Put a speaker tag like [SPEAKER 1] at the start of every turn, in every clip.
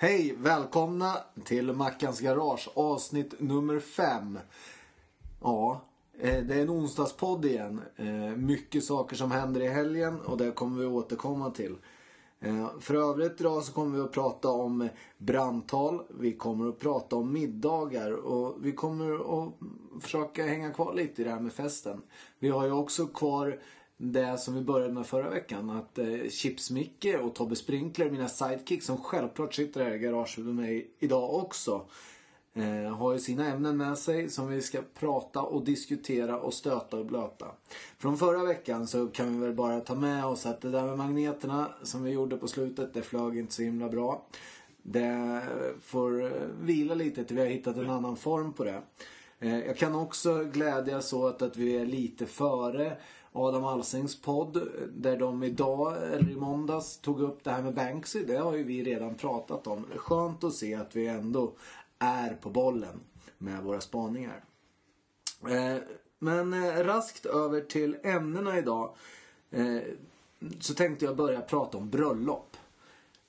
[SPEAKER 1] Hej! Välkomna till Mackans Garage avsnitt nummer 5. Ja, eh, det är en onsdagspodd igen. Eh, mycket saker som händer i helgen och det kommer vi återkomma till. Eh, för övrigt idag så kommer vi att prata om brandtal. Vi kommer att prata om middagar och vi kommer att försöka hänga kvar lite i det här med festen. Vi har ju också kvar det som vi började med förra veckan. Att eh, Chips-Micke och Tobbe Sprinkler, mina sidekicks som självklart sitter här i garaget med mig idag också. Eh, har ju sina ämnen med sig som vi ska prata och diskutera och stöta och blöta. Från förra veckan så kan vi väl bara ta med oss att det där med magneterna som vi gjorde på slutet, det flög inte så himla bra. Det får eh, vila lite till vi har hittat en annan form på det. Eh, Jag kan också glädjas åt att vi är lite före Adam Alsings podd där de idag, eller i måndags, tog upp det här med Banksy. Det har ju vi redan pratat om. Skönt att se att vi ändå är på bollen med våra spaningar. Eh, men eh, raskt över till ämnena idag. Eh, så tänkte jag börja prata om bröllop.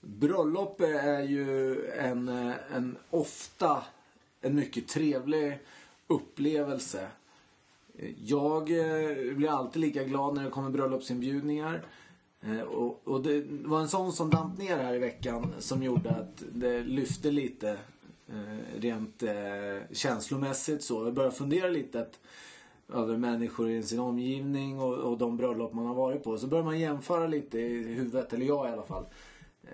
[SPEAKER 1] Bröllop är ju en, en ofta en mycket trevlig upplevelse. Jag eh, blir alltid lika glad när det kommer bröllopsinbjudningar. Eh, och, och det var en sån som damp ner här i veckan som gjorde att det lyfte lite eh, rent känslomässigt så. Jag började fundera lite att, över människor i sin omgivning och, och de bröllop man har varit på. Så börjar man jämföra lite i huvudet, eller jag i alla fall.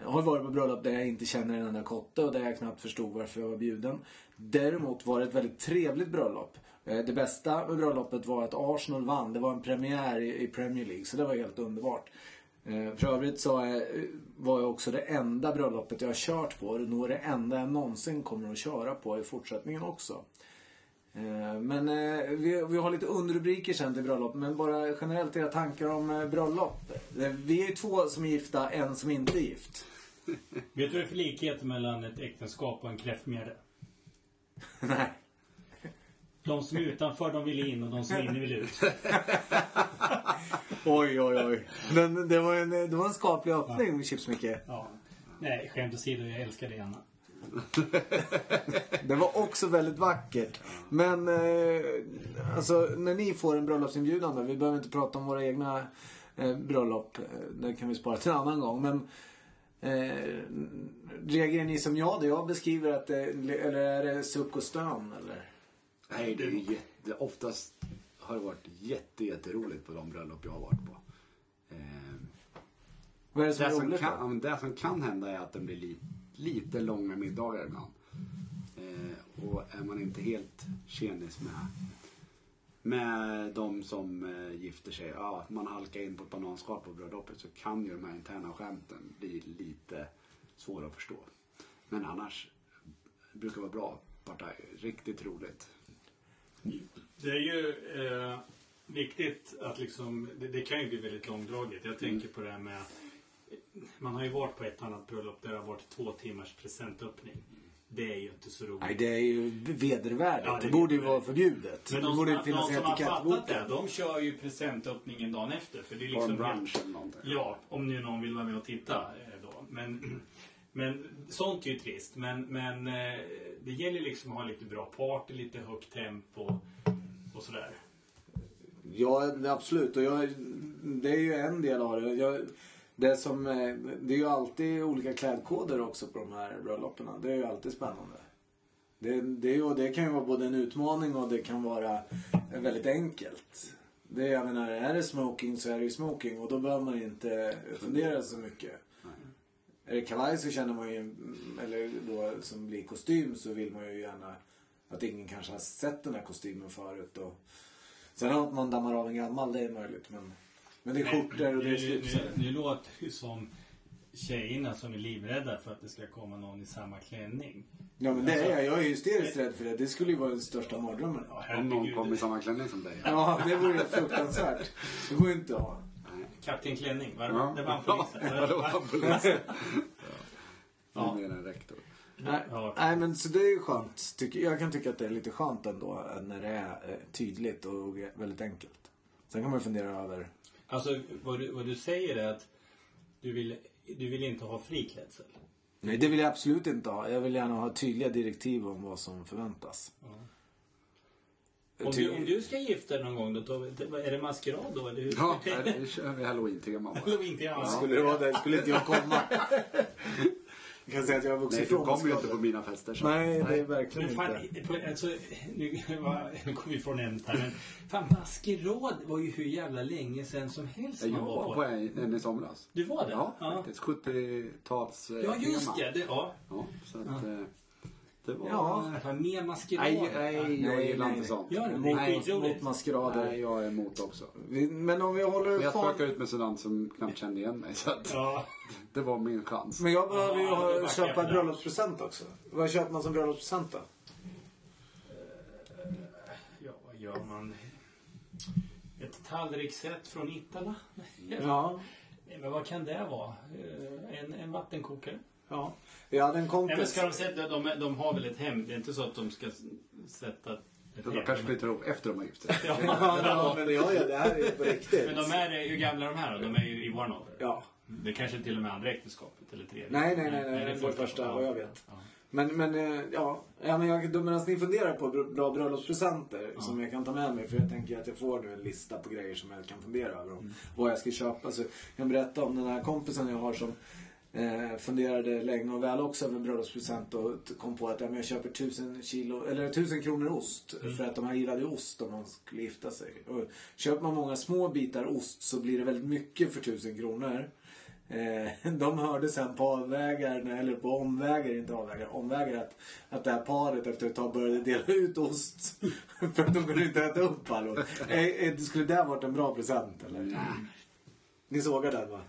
[SPEAKER 1] Jag har varit på bröllop där jag inte känner en enda kotte och där jag knappt förstod varför jag var bjuden. Däremot var det ett väldigt trevligt bröllop. Eh, Det bästa med bröllopet var att Arsenal vann. Det var en premiär i Premier League så det var helt underbart. Eh, För övrigt så är- var jag också det enda bröllopet jag har kört på. Det är nog det enda jag någonsin kommer att köra på i fortsättningen också. Eh, Men eh, vi, vi har lite underrubriker sen till bröllop. Men bara generellt era tankar om eh, bröllop. Eh, Vi är ju två som är gifta, en som inte är gift.
[SPEAKER 2] Vet du vad det är för likhet mellan ett äktenskap och en kräftmjälle?
[SPEAKER 1] Nej.
[SPEAKER 2] De som är utanför de vill in och de som är inne vill ut.
[SPEAKER 1] Oj, oj, oj. Men det var en, det var en skaplig öppning, Chips Micke.
[SPEAKER 2] Ja. Nej, skämt åsido, jag älskar dig Anna.
[SPEAKER 1] Det var också väldigt vackert. Men eh, alltså när ni får en bröllopsinbjudan då, vi behöver inte prata om våra egna eh, bröllop. Eh, Det kan vi spara till en annan gång. Men eh, reagerar ni som jag då? Jag beskriver att det, eller är det suck och stön eller?
[SPEAKER 3] Nej, det är ju jätte, oftast har det varit jätte, jätteroligt på de bröllop jag har varit på. Eh,
[SPEAKER 1] Vad är det som
[SPEAKER 3] det,
[SPEAKER 1] är
[SPEAKER 3] som
[SPEAKER 1] roligt
[SPEAKER 3] kan, ja,
[SPEAKER 1] då?
[SPEAKER 3] men det som kan hända är att det blir li, lite långa middagar ibland. Eh, och är man inte helt tjenis med, med de som eh, gifter sig, ja, man halkar in på ett bananskal på bröllopet så kan ju de här interna skämten bli lite svåra att förstå. Men annars brukar det vara bra partaj, riktigt roligt.
[SPEAKER 2] Det är ju eh, viktigt att liksom, det, det kan ju bli väldigt långdraget. Jag tänker på det här med, man har ju varit på ett annat bröllop där det har varit två timmars presentöppning. Det är ju inte så roligt.
[SPEAKER 1] Nej, det är ju vedervärdigt.
[SPEAKER 2] Ja, det
[SPEAKER 1] det, borde ju vara förbjudet.
[SPEAKER 2] Men
[SPEAKER 1] det
[SPEAKER 2] de,
[SPEAKER 1] borde
[SPEAKER 2] som,
[SPEAKER 1] finnas
[SPEAKER 2] de som har fattat det,
[SPEAKER 1] det.
[SPEAKER 2] de kör ju presentöppningen dagen efter. För det är liksom
[SPEAKER 3] brunch eller någonting.
[SPEAKER 2] Ja, om nu någon vill vara med och titta eh, då. Men, men sånt är ju trist. Men, men eh, det gäller liksom att ha lite bra party, lite högt tempo och sådär.
[SPEAKER 1] Ja, absolut. Och jag, det är ju en del av det. Jag, det, som, eh, det är ju alltid olika klädkoder också på de här bröllopen. Det är ju alltid spännande. Det, det, och det kan ju vara både en utmaning och det kan vara väldigt enkelt. Det, jag menar, är det smoking så är det ju smoking och då behöver man inte fundera så mycket. Är det kavaj så känner man ju, eller då som blir kostym så vill man ju gärna att ingen kanske har sett den här kostymen förut. Och, sen att man dammar av en gammal, det är möjligt. Men, men det är skjortor och det är
[SPEAKER 2] nu,
[SPEAKER 1] slipsar.
[SPEAKER 2] nu, nu låter det ju som tjejerna som är livrädda för att det ska komma någon i samma klänning.
[SPEAKER 1] Ja men det är jag. Jag är hysteriskt rädd för det. Det skulle ju vara den största mardrömmen.
[SPEAKER 2] Ja,
[SPEAKER 3] Om någon kommer i samma klänning som dig.
[SPEAKER 1] Ja, det vore fruktansvärt. Det går ju inte att ha.
[SPEAKER 2] Kapten Klänning, var,
[SPEAKER 3] Ja.
[SPEAKER 2] det var en polis.
[SPEAKER 3] Ja, det var en polis. Det
[SPEAKER 2] Ja.
[SPEAKER 3] en rektor.
[SPEAKER 1] Nej,
[SPEAKER 2] Ja.
[SPEAKER 1] nej men så det är ju skönt. Jag kan tycka att det är lite skönt ändå eh, när det är eh, tydligt och väldigt enkelt. Sen kan man ju fundera över.
[SPEAKER 2] Alltså vad du, vad du säger är att du vill, du vill inte ha fri klädsel.
[SPEAKER 1] Nej, det vill jag absolut inte ha. Jag vill gärna ha tydliga direktiv om vad som förväntas.
[SPEAKER 2] Om du, om du ska gifta dig någon gång, då, tar vi- är det maskerad då? Eller hur?
[SPEAKER 3] Ja, nu kör vi halloween-tema bara.
[SPEAKER 2] Halloween till ja.
[SPEAKER 1] Skulle det vara det skulle inte jag komma. Jag kan säga att jag har vuxit
[SPEAKER 3] Nej, du
[SPEAKER 1] ifrån
[SPEAKER 3] kommer ju inte på mina fester. Så.
[SPEAKER 1] Nej, det är verkligen
[SPEAKER 2] Men fan,
[SPEAKER 1] inte.
[SPEAKER 2] på, alltså, nu, var- nu kom vi från ämnet här, men fan maskerad var ju hur jävla länge sedan som helst
[SPEAKER 3] Jag
[SPEAKER 2] man var
[SPEAKER 3] var
[SPEAKER 2] på.
[SPEAKER 3] på en, en i somras.
[SPEAKER 2] Du var det?
[SPEAKER 3] Ja, faktiskt. 70-tals eh,
[SPEAKER 2] Ja, just det. det ja.
[SPEAKER 3] Ja, så att, eh, det var...
[SPEAKER 1] Ja.
[SPEAKER 2] Det var mer maskerad.
[SPEAKER 3] Nej, nej, jag
[SPEAKER 1] Nej,
[SPEAKER 3] gillar
[SPEAKER 1] nej.
[SPEAKER 3] inte sånt.
[SPEAKER 2] Gör du?
[SPEAKER 1] Mot,
[SPEAKER 2] Nej,
[SPEAKER 1] mot, maskerader.
[SPEAKER 3] Nej, jag är emot också.
[SPEAKER 1] Vi- Men om vi
[SPEAKER 3] Men
[SPEAKER 1] håller
[SPEAKER 3] jag
[SPEAKER 1] kvar...
[SPEAKER 3] ut med sådant som knappt kände igen mig. Så att
[SPEAKER 2] Ja.
[SPEAKER 3] det var min chans.
[SPEAKER 1] Men jag behöver ju
[SPEAKER 2] Ja, det
[SPEAKER 1] köpa
[SPEAKER 2] det.
[SPEAKER 1] bröllopspresent också. Vad köper man som bröllopspresent då?
[SPEAKER 2] ja, vad gör man? Ett tallriksset från Ittala?
[SPEAKER 1] Ja.
[SPEAKER 2] Men vad kan det vara? Eh, En, en vattenkokare?
[SPEAKER 1] Ja. Jag hade en
[SPEAKER 2] Nej,
[SPEAKER 1] kompis...
[SPEAKER 2] men ska de, sätta, de, de har väl ett hem? Det är inte så att de ska sätta ett
[SPEAKER 3] De
[SPEAKER 2] hem?
[SPEAKER 3] kanske flyttar ihop efter de har gift sig.
[SPEAKER 2] Ja,
[SPEAKER 1] Ja, ja, men ja, ja, det här är på riktigt.
[SPEAKER 2] Men de är, hur gamla är de här då? De är ju i vår ålder.
[SPEAKER 1] Ja.
[SPEAKER 2] Det kanske till och med andra äktenskapet eller tredje.
[SPEAKER 1] Nej, nej, nej, nej,
[SPEAKER 2] det
[SPEAKER 1] det
[SPEAKER 2] är
[SPEAKER 1] är första, vad jag vet.
[SPEAKER 2] Ja.
[SPEAKER 1] Men, men eh, ja, ja men jag, medan ni funderar på br- bra bröllopspresenter som jag kan ta med mig. För jag tänker att jag får nu en lista på grejer som jag kan fundera över om vad jag ska köpa. Så jag kan berätta om den här kompisen jag har som eh, funderade länge och väl också över en bröllopspresent och kom på att ja, men jag köper tusen kilo, eller tusen kronor ost. För att de här gillade ost om de skulle gifta sig. Och köper man många små bitar ost så blir det väldigt mycket för tusen kronor. Eh, de hörde sen på avvägar, eller på omvägar, inte avvägar, omvägar att, att det här paret efter ett tag började dela ut ost. för att de kunde inte äta upp all ost. Eh, eh, Skulle det ha varit en bra present eller? Ni sågar den va?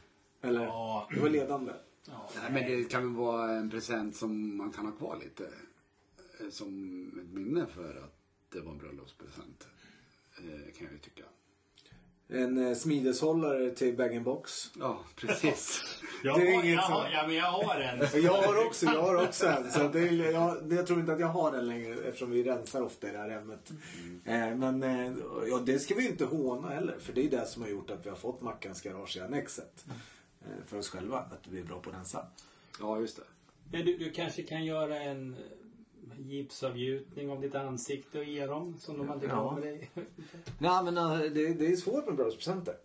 [SPEAKER 1] Eller?
[SPEAKER 2] Ja.
[SPEAKER 1] Det var ledande.
[SPEAKER 2] Ja,
[SPEAKER 3] Nej, men det kan väl vara en present som man kan ha kvar lite. eh, Som ett minne för att det var en bröllopspresent. eh, Kan jag ju tycka.
[SPEAKER 1] En eh, smideshållare till bag-in-box.
[SPEAKER 3] Ja, precis.
[SPEAKER 2] Jag,
[SPEAKER 1] Det är
[SPEAKER 2] har,
[SPEAKER 1] inget
[SPEAKER 2] jag,
[SPEAKER 1] så.
[SPEAKER 2] har, ja, men jag har en.
[SPEAKER 1] Jag har också, jag har också en. Så det, är- jag, jag tror inte att jag har den längre eftersom vi rensar ofta i det här ämnet. Eh, men eh, ja, det ska vi ju inte håna heller. För det är det som har gjort att vi har fått Mackans garage i annexet. Eh, för oss själva, att vi är bra på att rensa.
[SPEAKER 3] Ja, just det.
[SPEAKER 2] Men du, du kanske kan göra en eh, gipsavgjutning av ditt ansikte och ge dem som de aldrig
[SPEAKER 1] Ja.
[SPEAKER 2] gav dig.
[SPEAKER 1] Nej men eh, det, det är svårt med bröllopspresenter.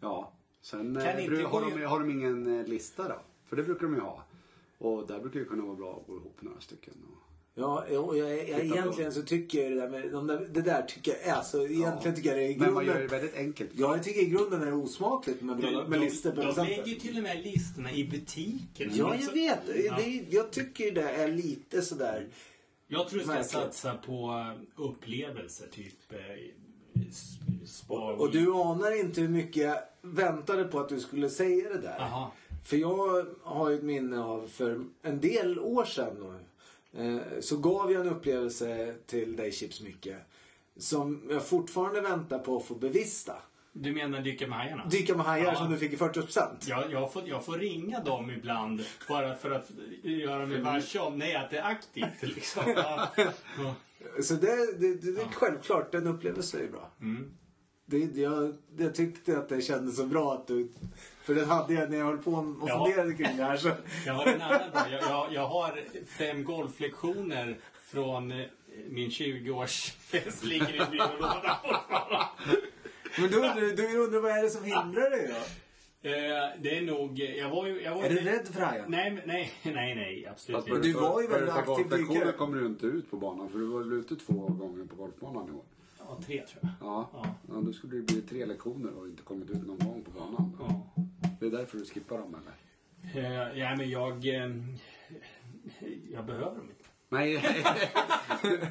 [SPEAKER 3] Ja. Sen
[SPEAKER 2] Kan
[SPEAKER 3] eh,
[SPEAKER 2] inte
[SPEAKER 3] bru- har, de, har de ingen lista då? För det brukar de ju ha. Och där brukar det kunna vara bra att gå ihop några stycken. Och...
[SPEAKER 1] Ja, jag, jag, jag, egentligen så tycker jag det där med, de där, det där tycker jag är så, egentligen tycker jag det är i
[SPEAKER 3] Men man gör det
[SPEAKER 1] grunden.
[SPEAKER 3] väldigt enkelt.
[SPEAKER 1] Ja, jag tycker i grunden är det osmakligt med, bröllop- med listor på
[SPEAKER 2] de, lägger ju till och med listorna i butiken.
[SPEAKER 1] Ja, jag vet.
[SPEAKER 2] Ja.
[SPEAKER 1] Det, jag tycker det är lite sådär.
[SPEAKER 2] Jag tror du ska
[SPEAKER 1] Märkligt.
[SPEAKER 2] satsa på eh, upplevelser, typ eh, s- spa.
[SPEAKER 1] Och du anar inte hur mycket jag väntade på att du skulle säga det där.
[SPEAKER 2] Aha.
[SPEAKER 1] För jag har ju ett minne av för en del år sedan nu, så gav jag en upplevelse till dig Chips Micke. Som jag fortfarande väntar på att få bevista.
[SPEAKER 2] Du menar Dyka med hajarna?
[SPEAKER 1] Dyka med hajar
[SPEAKER 2] Ja.
[SPEAKER 1] som du fick i 40%.
[SPEAKER 2] Jag, jag, får, jag får ringa dem ibland bara för att göra mig varse om nej, att det är aktivt. Liksom. Ja. Ja.
[SPEAKER 1] Så det, det, det, det är självklart, den upplevelsen är bra.
[SPEAKER 2] Mm.
[SPEAKER 1] Det, jag, jag tyckte att det kändes så bra att du... För det hade jag när jag höll på och
[SPEAKER 2] Ja.
[SPEAKER 1] funderade kring det här. Så,
[SPEAKER 2] Jag har en annan bra. Jag, jag, jag har fem golflektioner från eh, min 20-årsfest. Ligger i byrålådan fortfarande.
[SPEAKER 1] men du, du, du undrar vad är det som hindrar dig då?
[SPEAKER 2] Eh, Det är nog... Jag var ju... Jag var
[SPEAKER 1] Är du rädd för hajar?
[SPEAKER 2] Nej, nej, nej, nej. Absolut inte.
[SPEAKER 1] du var ju väldigt aktiv dykare.
[SPEAKER 3] kommer du inte ut på banan. För du var väl ute två gånger på golfbanan i år.
[SPEAKER 2] Ja, tre tror jag.
[SPEAKER 3] Ja.
[SPEAKER 2] Ja.
[SPEAKER 3] ja. Då skulle det bli tre lektioner och inte kommit ut någon gång på banan.
[SPEAKER 2] Ja.
[SPEAKER 3] Det är därför du skippar dem eller?
[SPEAKER 2] Eh, Ja, men jag... eh, Jag behöver dem inte.
[SPEAKER 3] Nej,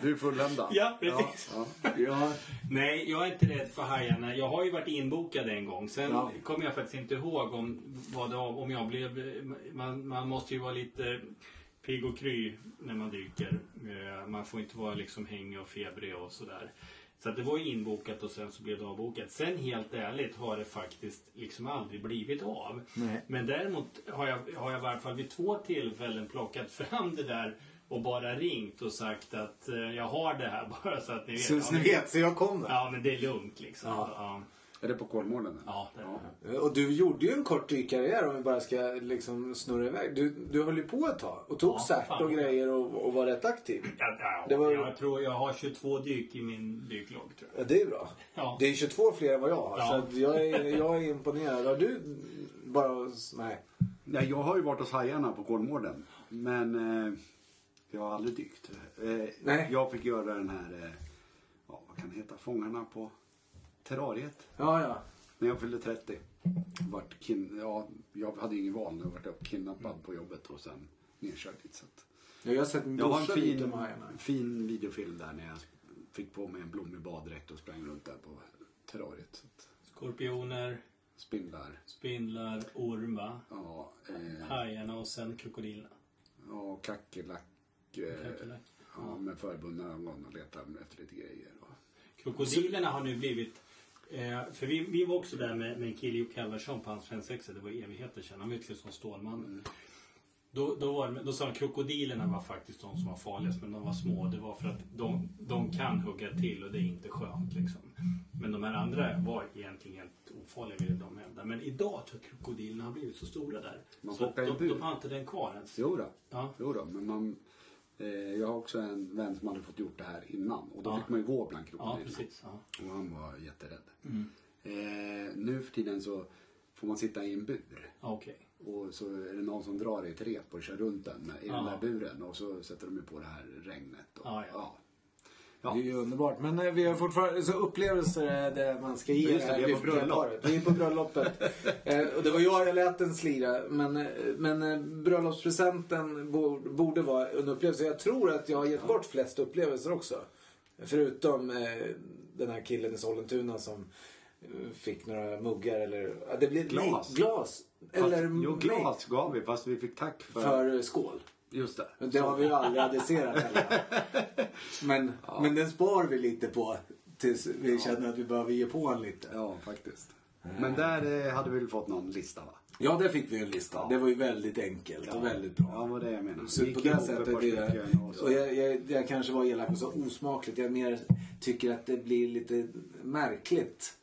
[SPEAKER 3] du är fulländad.
[SPEAKER 2] Ja, precis.
[SPEAKER 3] Ja,
[SPEAKER 1] Ja,
[SPEAKER 2] Nej, jag är inte rädd för hajarna. Jag har ju varit inbokad en gång. Sen
[SPEAKER 1] Ja.
[SPEAKER 2] kommer jag faktiskt inte ihåg om, vad det, om jag blev... Man, man måste ju vara lite pigg och kry när man dyker. Eh, Man får inte vara liksom hängig och febrig och sådär. Så att det var inbokat och sen så blev det avbokat. Sen helt ärligt har det faktiskt liksom aldrig blivit av.
[SPEAKER 1] Nej.
[SPEAKER 2] Men däremot har jag, har jag i varje fall vid två tillfällen plockat fram det där och bara ringt och sagt att eh, jag har det här bara så att ni vet.
[SPEAKER 1] så,
[SPEAKER 2] Ja,
[SPEAKER 1] ni vet, så jag kommer.
[SPEAKER 2] Ja, men det är lugnt liksom.
[SPEAKER 1] Ja.
[SPEAKER 2] Ja.
[SPEAKER 3] Är det på Kolmården?
[SPEAKER 2] Ja, det.
[SPEAKER 1] Och du gjorde ju en kort dykkarriär om vi bara ska liksom snurra iväg. Du, du höll ju på ett tag och tog
[SPEAKER 2] Ja,
[SPEAKER 1] cert och grejer och, och var rätt aktiv.
[SPEAKER 2] Ja, ja,
[SPEAKER 1] Det var-
[SPEAKER 2] Jag tror jag har 22 dyk i min dyklogg tror jag.
[SPEAKER 1] Ja, det är bra.
[SPEAKER 2] Ja.
[SPEAKER 1] Det är 22 fler än vad jag har.
[SPEAKER 2] Ja.
[SPEAKER 1] Så att jag, är, jag är imponerad. Har du bara... Nej.
[SPEAKER 3] Ja, jag har ju varit hos hajarna på Kolmården. Men eh, jag har aldrig dykt. Eh,
[SPEAKER 1] Nej.
[SPEAKER 3] Jag fick göra den här, eh, ja, vad kan det heta, Fångarna på terrariet.
[SPEAKER 1] Ja, ja.
[SPEAKER 3] När jag fyllde 30. Vart kin- ja, jag hade ingen val. Jag vart kidnappad på jobbet och sen nedkörd dit. Så att
[SPEAKER 1] Jag har sett min
[SPEAKER 3] jag har en
[SPEAKER 1] brorsa lite
[SPEAKER 3] fin,
[SPEAKER 1] med hajarna.
[SPEAKER 3] fin videofilm där när jag fick på mig en blommig baddräkt och sprang runt där på terrariet. Så att,
[SPEAKER 2] Skorpioner,
[SPEAKER 3] spindlar,
[SPEAKER 2] spindlar, orm
[SPEAKER 3] ja, eh,
[SPEAKER 2] hajarna och sen krokodilerna.
[SPEAKER 3] ja kackerlack. Eh,
[SPEAKER 2] Kackerlack.
[SPEAKER 3] ja, med förbundna ögon och letar efter lite grejer. Och,
[SPEAKER 2] Krokodilerna har nu blivit eh, för vi, vi var också där med, med en kille, Jocke Halvarsson på hans svensexa. Det var evigheter sedan. Han var ju som Stålmannen. Då, då, var, då sa de krokodilerna var faktiskt de som var farligast men de var små. Det var för att de, de kan hugga till och det är inte skönt liksom. Men de här andra var egentligen helt ofarliga ville de hävda. Men idag tror jag krokodilerna har blivit så stora där.
[SPEAKER 3] Man
[SPEAKER 2] så de,
[SPEAKER 3] bur.
[SPEAKER 2] de har inte den kvar ens.
[SPEAKER 3] jo då,
[SPEAKER 2] Ja.
[SPEAKER 3] jo då, men man, jag har också en vän som hade fått gjort det här innan. Och då
[SPEAKER 2] Ja.
[SPEAKER 3] fick man ju gå bland
[SPEAKER 2] Ja,
[SPEAKER 3] krokodilerna.
[SPEAKER 2] precis. Ja.
[SPEAKER 3] och han var jätterädd.
[SPEAKER 2] Mm.
[SPEAKER 3] Eh, nu för tiden så får man sitta i en bur.
[SPEAKER 2] Ja, Okej.
[SPEAKER 3] Och så är det någon som drar i ett rep och kör runt den i den
[SPEAKER 2] Ja.
[SPEAKER 3] där buren. Och så sätter de ju på det här regnet. Och,
[SPEAKER 2] Ja, ja.
[SPEAKER 1] Det är ju underbart. Men eh, vi har fortfarande så upplevelser är det man ska ge
[SPEAKER 3] Just det, vi är på
[SPEAKER 1] lyckliga
[SPEAKER 3] bröllop.
[SPEAKER 1] paret. Vi är på bröllopet. eh, och det var jag, jag lät den slira. Men, eh, men eh, bröllopspresenten borde, vara en upplevelse. Jag tror att jag har gett bort flest upplevelser också. Förutom eh, den här killen i Sollentuna som eh, fick några muggar eller... Det blir
[SPEAKER 3] Glas.
[SPEAKER 1] Nej, glas. Eller
[SPEAKER 3] Fast, jo, glas gav vi fast vi fick tack för...
[SPEAKER 1] för skål.
[SPEAKER 3] Just det.
[SPEAKER 1] Men Det har vi ju aldrig adresserat heller. Men, men den spar vi lite på tills vi känner att vi behöver ge på en lite.
[SPEAKER 3] Ja, faktiskt. Men där eh, hade vi väl fått någon lista va?
[SPEAKER 1] Ja, där fick vi en lista. Det var ju väldigt enkelt och väldigt bra.
[SPEAKER 3] Ja, vad det jag menar.
[SPEAKER 1] Så på det sättet
[SPEAKER 3] och
[SPEAKER 1] det,
[SPEAKER 3] så-
[SPEAKER 1] och jag, jag, jag kanske var elak och så osmakligt. Jag mer tycker att det blir lite märkligt.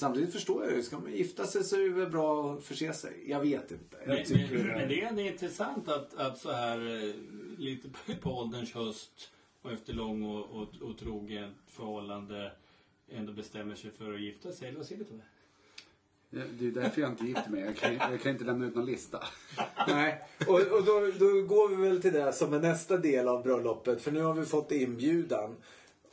[SPEAKER 1] Samtidigt förstår jag ju, ska man gifta sig så är det väl bra att förse sig. Jag vet inte. Jag
[SPEAKER 2] Men,
[SPEAKER 1] tycker
[SPEAKER 2] men, men det är ändå intressant att, att så här eh, lite på, ålderns höst och efter lång och, och, och trogen förhållande ändå bestämmer sig för att gifta sig. Eller vad säger du det?
[SPEAKER 3] Ja, Det är därför jag inte gifter mig. Jag kan, jag kan inte lämna ut någon lista.
[SPEAKER 1] Nej, och, och då, då går vi väl till det som är nästa del av bröllopet. För nu har vi fått inbjudan.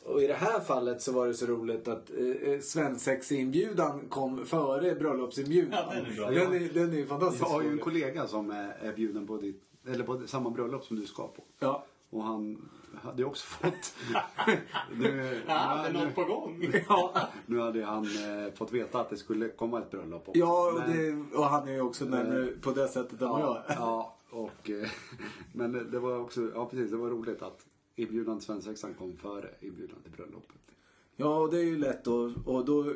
[SPEAKER 1] Och i det här fallet så var det så roligt att eh, svensexinbjudan kom före bröllopsinbjudan.
[SPEAKER 2] Ja, den är bra.
[SPEAKER 1] Den är, den är ju fantastiskt
[SPEAKER 3] Jag har ju en kollega som är, är bjuden på, ditt, eller på samma bröllop som du ska på.
[SPEAKER 1] Ja.
[SPEAKER 3] Och han hade ju också fått... nu,
[SPEAKER 2] Ja, är
[SPEAKER 3] nu,
[SPEAKER 2] något på gång.
[SPEAKER 1] Ja,
[SPEAKER 3] nu hade han eh, fått veta att det skulle komma ett bröllop också.
[SPEAKER 1] ja och,
[SPEAKER 3] Men-
[SPEAKER 1] det, och han är ju också närmare på det sättet än vad jag
[SPEAKER 3] ja,
[SPEAKER 1] är.
[SPEAKER 3] ja, och, eh, men det var också, ja precis, det var roligt att inbjudan till svensexan kom före inbjudan till bröllopet.
[SPEAKER 1] Ja, och det är ju lätt och, och då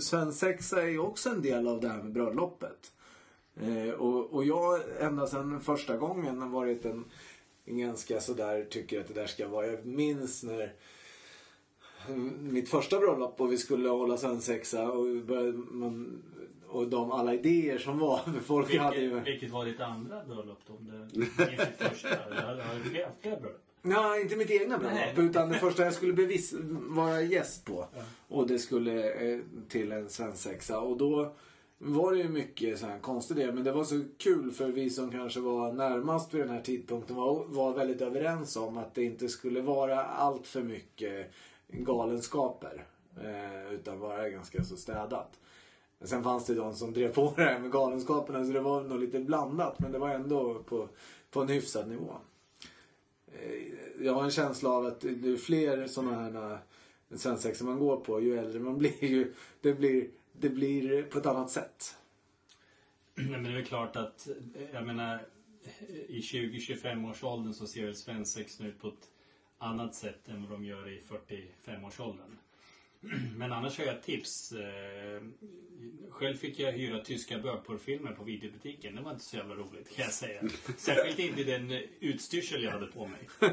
[SPEAKER 1] svensexa är ju också en del av det här med bröllopet. Eh, och, och jag ända sedan första gången har varit en, en ganska sådär, tycker att det där ska vara. Jag minns när eh, mitt första bröllop och vi skulle hålla svensexa och, man, och de alla idéer som var. För folk hade ju...
[SPEAKER 2] Vilket, vilket var ditt andra bröllop då? Om det är ditt första? Du fler, fler bröllop?
[SPEAKER 1] Nej, inte mitt egna bröllop. Utan det första jag skulle bevis, vara gäst på. Och det skulle eh, till en svensexa. Och då var det ju mycket så här konstigt det. Men det var så kul för vi som kanske var närmast vid den här tidpunkten var, var väldigt överens om att det inte skulle vara allt för mycket galenskaper. Eh, utan vara ganska så städat. Sen fanns det de som drev på det här med galenskaperna så det var nog lite blandat. Men det var ändå på, på en hyfsad nivå. Eh, jag har en känsla av att ju fler sådana här eh, svensexor man går på, ju äldre man blir, ju, det, blir, det blir på ett annat sätt.
[SPEAKER 2] Nej, men det är väl klart att, eh, jag menar, i 20-25 års åldern så ser väl svensexorna ut på ett annat sätt än vad de gör i 45-årsåldern. Men annars har jag tips. Eh, Själv fick jag hyra tyska bögporrfilmer på videobutiken. Det var inte så jävla roligt kan jag säga. Särskilt inte den eh, utstyrsel jag hade på mig.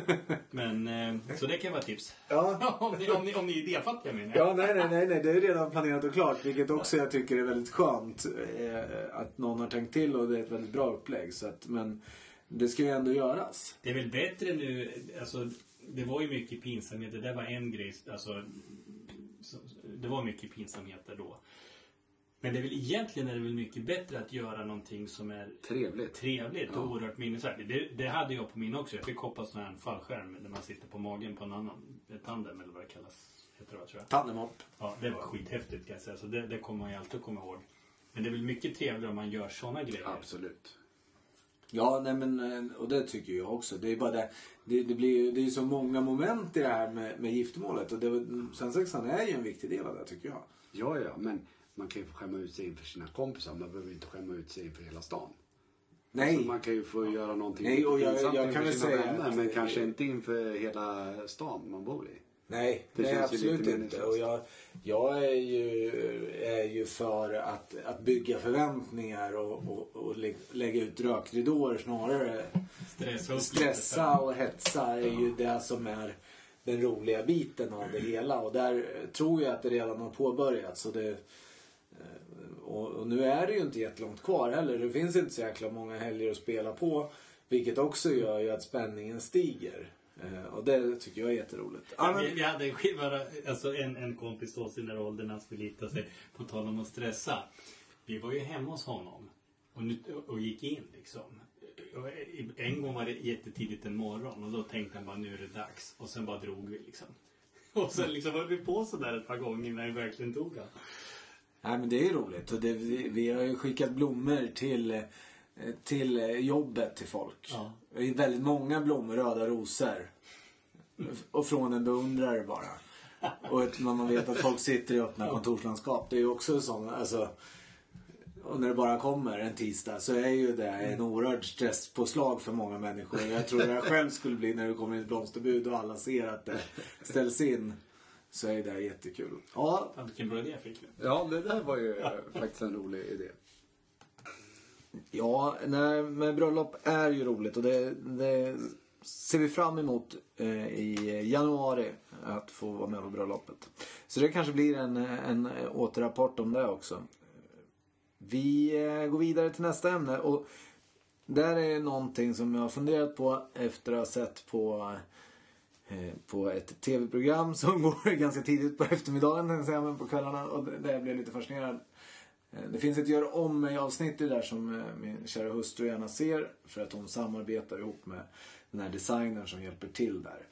[SPEAKER 2] Men, eh, så det kan vara tips.
[SPEAKER 1] Ja.
[SPEAKER 2] om, ni, om, ni, om ni är idéfattiga menar
[SPEAKER 1] Ja,
[SPEAKER 2] jag.
[SPEAKER 1] nej, nej, nej, nej, det är redan planerat och klart. Vilket också jag tycker är väldigt skönt. Eh, att någon har tänkt till och det är ett väldigt bra upplägg. Så att, men det ska ju ändå göras.
[SPEAKER 2] Det är väl bättre nu, alltså det var ju mycket pinsamheter. Det där var en grej, alltså så- det var mycket pinsamheter då. Men det är väl egentligen är det väl mycket bättre att göra någonting som är
[SPEAKER 3] Trevligt.
[SPEAKER 2] trevligt och
[SPEAKER 3] Ja.
[SPEAKER 2] oerhört minnesvärt. Det, det hade jag på min också. Jag fick hoppa sån här fallskärm där man sitter på magen på en annan tandem eller vad det kallas. Heter det, tror jag.
[SPEAKER 1] Tandemhopp.
[SPEAKER 2] Ja, det var skithäftigt kan jag säga. Så det, det kommer man ju alltid komma ihåg. Men det är väl mycket trevligare om man gör såna grejer.
[SPEAKER 3] Absolut.
[SPEAKER 1] Ja, nej men eh, och det tycker jag också. Det är bara det. Det, det blir det är så många moment i det här med, med giftermålet. Och svensexan är ju en viktig del av det tycker jag.
[SPEAKER 3] Ja, ja, men man kan ju få skämma ut sig inför sina kompisar. Man behöver inte skämma ut sig inför hela stan.
[SPEAKER 1] Nej.
[SPEAKER 3] Så man kan ju få göra någonting
[SPEAKER 1] Nej, och jag- jag
[SPEAKER 3] inför
[SPEAKER 1] kan väl säga
[SPEAKER 3] vänner, men kanske inte inför hela stan man bor i.
[SPEAKER 1] Nej,
[SPEAKER 3] Det
[SPEAKER 1] nej
[SPEAKER 3] känns ju
[SPEAKER 1] absolut
[SPEAKER 3] lite
[SPEAKER 1] inte. Och jag, jag är, ju, är ju för att, att bygga förväntningar och, och, och lä- lägga ut rökridåer snarare.
[SPEAKER 2] Stressa
[SPEAKER 1] Stressa och hetsa är ju det som är den roliga biten av det hela. Och där tror jag att det redan har påbörjats. Och, det, eh, och, och nu är det ju inte jättelångt kvar heller. Det finns inte så jäkla många helger att spela på. Vilket också gör ju att spänningen stiger. Eh, Och det tycker jag är jätteroligt.
[SPEAKER 2] Ja,
[SPEAKER 1] Ja,
[SPEAKER 2] vi,
[SPEAKER 1] men,
[SPEAKER 2] vi hade en skiva, alltså en, en kompis då den där åldern han skulle gifta sig. På tal om att stressa. Vi var ju hemma hos honom och, nu, och gick in liksom. Och En gång var det jättetidigt en morgon och då tänkte han bara nu är det dags. Och sen bara drog vi liksom. Och sen liksom höll vi på sådär ett par gånger när vi verkligen tog han.
[SPEAKER 1] Nej men det är ju roligt. Och det, vi, vi har ju skickat blommor till, eh, till eh, jobbet till folk.
[SPEAKER 2] Ja.
[SPEAKER 1] Det är väldigt många blommor, röda rosor. Och från en beundrare bara. Och ett, när man vet att folk sitter i öppna kontorslandskap. Det är ju också sån, alltså. Och när det bara kommer en tisdag så är ju det en oerhörd stresspåslag för många människor. Jag tror jag själv skulle bli när det kommer in ett blomsterbud och alla ser att det ställs in. Så är det jättekul. Ja,
[SPEAKER 2] vilken bra idé jag fick.
[SPEAKER 3] Ja, det där var ju faktiskt en rolig idé.
[SPEAKER 1] Ja, nej, men bröllop är ju roligt och det, det ser vi fram emot eh, i januari att få vara med på bröllopet. Så det kanske blir en, en återrapport om det också. Vi eh, går vidare till nästa ämne och där är någonting som jag har funderat på efter att ha sett på eh, på ett tv-program som går ganska tidigt på eftermiddagen, men på kvällarna. Och där jag blev lite fascinerad. Eh, det finns ett gör om mig avsnitt i det där som eh, min kära hustru gärna ser. För att hon samarbetar ihop med den här designern som hjälper till där.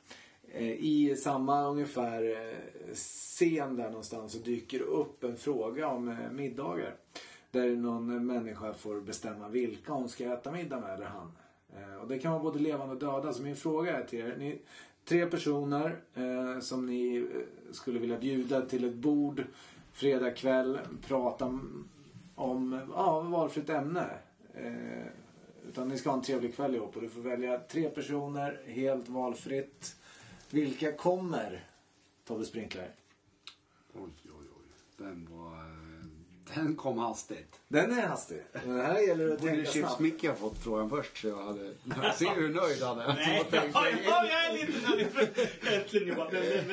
[SPEAKER 1] Eh, I samma ungefär scen där någonstans så dyker det upp en fråga om middagar. Där någon människa får bestämma vilka hon ska äta middag med eller han. Och det kan vara både levande och döda. Så min fråga är till er. Ni, tre personer eh, som ni skulle vilja bjuda till ett bord fredag kväll. Prata om, ja, valfritt ämne. Eh, utan ni ska ha en trevlig kväll ihop och du får välja tre personer helt valfritt. Vilka kommer? Tobbe Sprinkler.
[SPEAKER 3] Oj, oj, oj. Den var... Den kom hastigt.
[SPEAKER 1] Den är hastig. Men det här gäller att
[SPEAKER 3] Borde
[SPEAKER 1] tänka snabbt.
[SPEAKER 3] Micke ha fått frågan först så jag hade... Se hur nöjd han är.
[SPEAKER 2] Nej,
[SPEAKER 3] Jag
[SPEAKER 2] jag är lite nöjd. Äntligen Johan.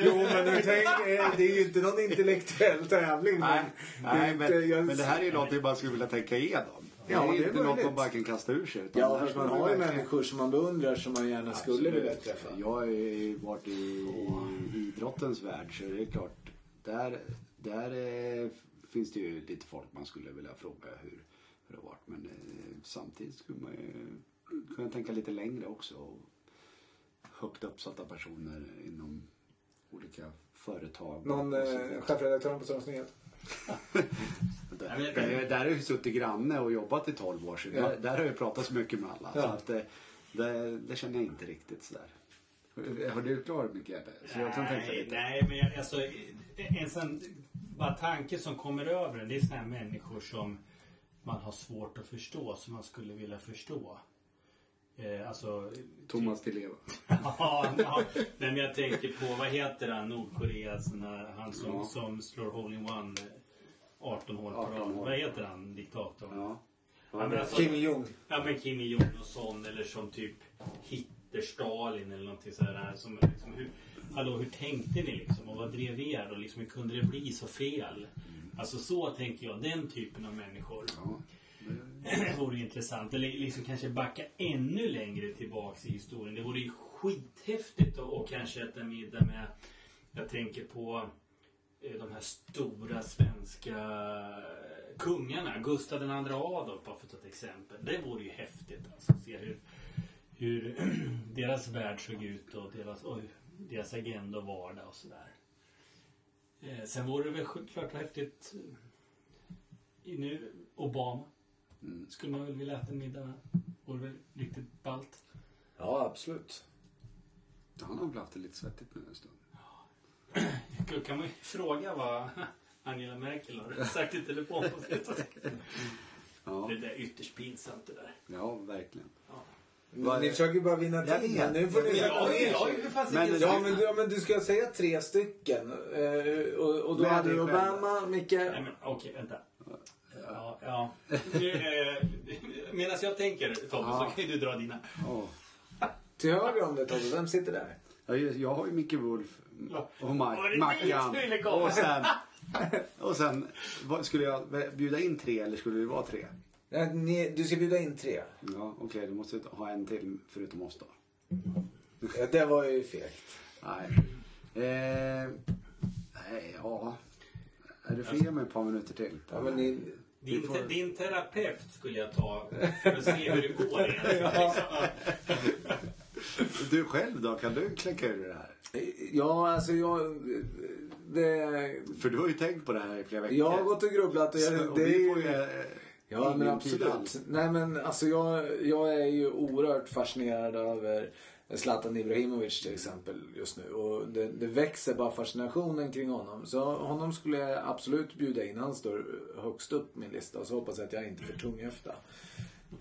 [SPEAKER 1] Jo men nu tänk, eh, det är ju inte någon intellektuell tävling.
[SPEAKER 3] Nej,
[SPEAKER 1] men,
[SPEAKER 3] nej
[SPEAKER 1] inte-
[SPEAKER 3] men,
[SPEAKER 1] jag-
[SPEAKER 3] men det här är ju något jag bara skulle vilja tänka igenom.
[SPEAKER 1] Ja,
[SPEAKER 3] det är
[SPEAKER 1] det är
[SPEAKER 3] inte något man bara kan kasta ur sig. utan
[SPEAKER 1] Ja, fast man har ju
[SPEAKER 3] verkligen-
[SPEAKER 1] människor som man beundrar som man gärna skulle vilja träffa.
[SPEAKER 3] Jag har ju varit i, i idrottens värld så det är klart. Där, där finns det ju lite folk man skulle vilja fråga hur, hur det har varit. Men eh, samtidigt skulle man ju kunna tänka lite längre också. Och högt uppsatta personer inom olika företag.
[SPEAKER 1] Någon eh, chefredaktör på Svensk Nyhet?
[SPEAKER 3] Där, där, där har jag ju suttit granne och jobbat i 12 år. Så
[SPEAKER 1] Ja.
[SPEAKER 3] där, där har jag pratat så mycket med alla. Så
[SPEAKER 1] Ja.
[SPEAKER 3] att, eh, det, det känner jag inte riktigt sådär. Har du klarat mycket? Så jag kan tänka lite.
[SPEAKER 2] nej, men jag, alltså, en sån bara tanke som kommer över en, det är såna här människor som man har svårt att förstå, som man skulle vilja förstå. Eh, alltså...
[SPEAKER 3] Thomas Di Leva.
[SPEAKER 2] ja, ja. Nej, men jag tänker på, vad heter han, Nordkoreas, här, han som,
[SPEAKER 3] Ja.
[SPEAKER 2] som slår hole-in-one eh, 18 hål på
[SPEAKER 3] 18
[SPEAKER 2] rad. Vad heter han, diktatorn?
[SPEAKER 3] Ja.
[SPEAKER 2] Ja, men alltså-
[SPEAKER 1] Kim Jong.
[SPEAKER 2] Ja men Kim Il-Jong och sån eller som typ Hitler-Stalin eller någonting sådär. Som, liksom, hur, hallå hur tänkte ni liksom och vad drev er och liksom, hur kunde det bli så fel? Alltså så tänker jag, den typen av människor.
[SPEAKER 3] ja.
[SPEAKER 2] Det vore intressant. Eller liksom kanske backa ännu längre tillbaks i historien. Det vore ju skithäftigt att och kanske äta middag med, jag tänker på eh, de här stora svenska kungarna. Gustav II Adolf bara för att ta ett exempel. Det vore ju häftigt alltså. Se hur, hur deras värld såg ut och deras, oj, deras agenda och vardag och sådär. Eh, sen vore det väl självklart häftigt eh, i nu Obama. Skulle man väl vilja äta middag med. Vore väl riktigt ballt.
[SPEAKER 1] Ja, absolut.
[SPEAKER 3] Han har väl haft det lite svettigt nu en stund.
[SPEAKER 2] Då kan man ju fråga vad Angela Merkel har sagt i telefon på slutet.
[SPEAKER 3] Ja,
[SPEAKER 2] Det är ytterst pinsamt det där.
[SPEAKER 3] ja verkligen.
[SPEAKER 1] Men Ni försöker bara vinna
[SPEAKER 3] Jag
[SPEAKER 1] tid.
[SPEAKER 3] vet.
[SPEAKER 1] men Nu får ni
[SPEAKER 2] fan
[SPEAKER 3] Men-
[SPEAKER 1] Ja men, ja, men du ska säga tre stycken. Eh, och, och då hade
[SPEAKER 3] dig
[SPEAKER 1] du
[SPEAKER 3] själv.
[SPEAKER 1] Obama, Micke.
[SPEAKER 2] Nej men okej, vänta. Ja, ja. Nu, eh, Medan jag tänker Tobbe
[SPEAKER 3] Ja.
[SPEAKER 2] så kan ju du dra dina.
[SPEAKER 3] Ja.
[SPEAKER 1] Till höger om det Tobbe, vem sitter där?
[SPEAKER 3] Jag, jag har ju Micke Wolf och Mackan. Och sen, och sen skulle jag bjuda in tre eller skulle det vara tre?
[SPEAKER 1] Nej, ni, du ska bjuda in tre.
[SPEAKER 3] Ja, okej, du måste ha en till förutom oss då.
[SPEAKER 1] Ja, det var ju fegt.
[SPEAKER 3] Nej. Eh, nej, ja. Är du får ge mig ett par minuter till?
[SPEAKER 1] Ja, men ni,
[SPEAKER 2] Din,
[SPEAKER 3] får-
[SPEAKER 2] te, din terapeut skulle jag ta för att se hur det går.
[SPEAKER 3] Du själv då? Kan du kläcka ur det här?
[SPEAKER 1] ja alltså jag... Det,
[SPEAKER 3] För du har ju tänkt på det här i flera veckor.
[SPEAKER 1] jag har gått och grubblat och jag,
[SPEAKER 3] Så- och
[SPEAKER 1] det
[SPEAKER 3] vi får
[SPEAKER 1] ju... Ja men
[SPEAKER 3] ingen
[SPEAKER 1] absolut. Nej men alltså jag, jag är ju oerhört fascinerad över Zlatan Ibrahimovic till exempel just nu. Och det, det växer bara fascinationen kring honom. Så honom skulle jag absolut bjuda in. Han står högst upp på min lista. Och så hoppas jag att jag inte är för tunghäfta.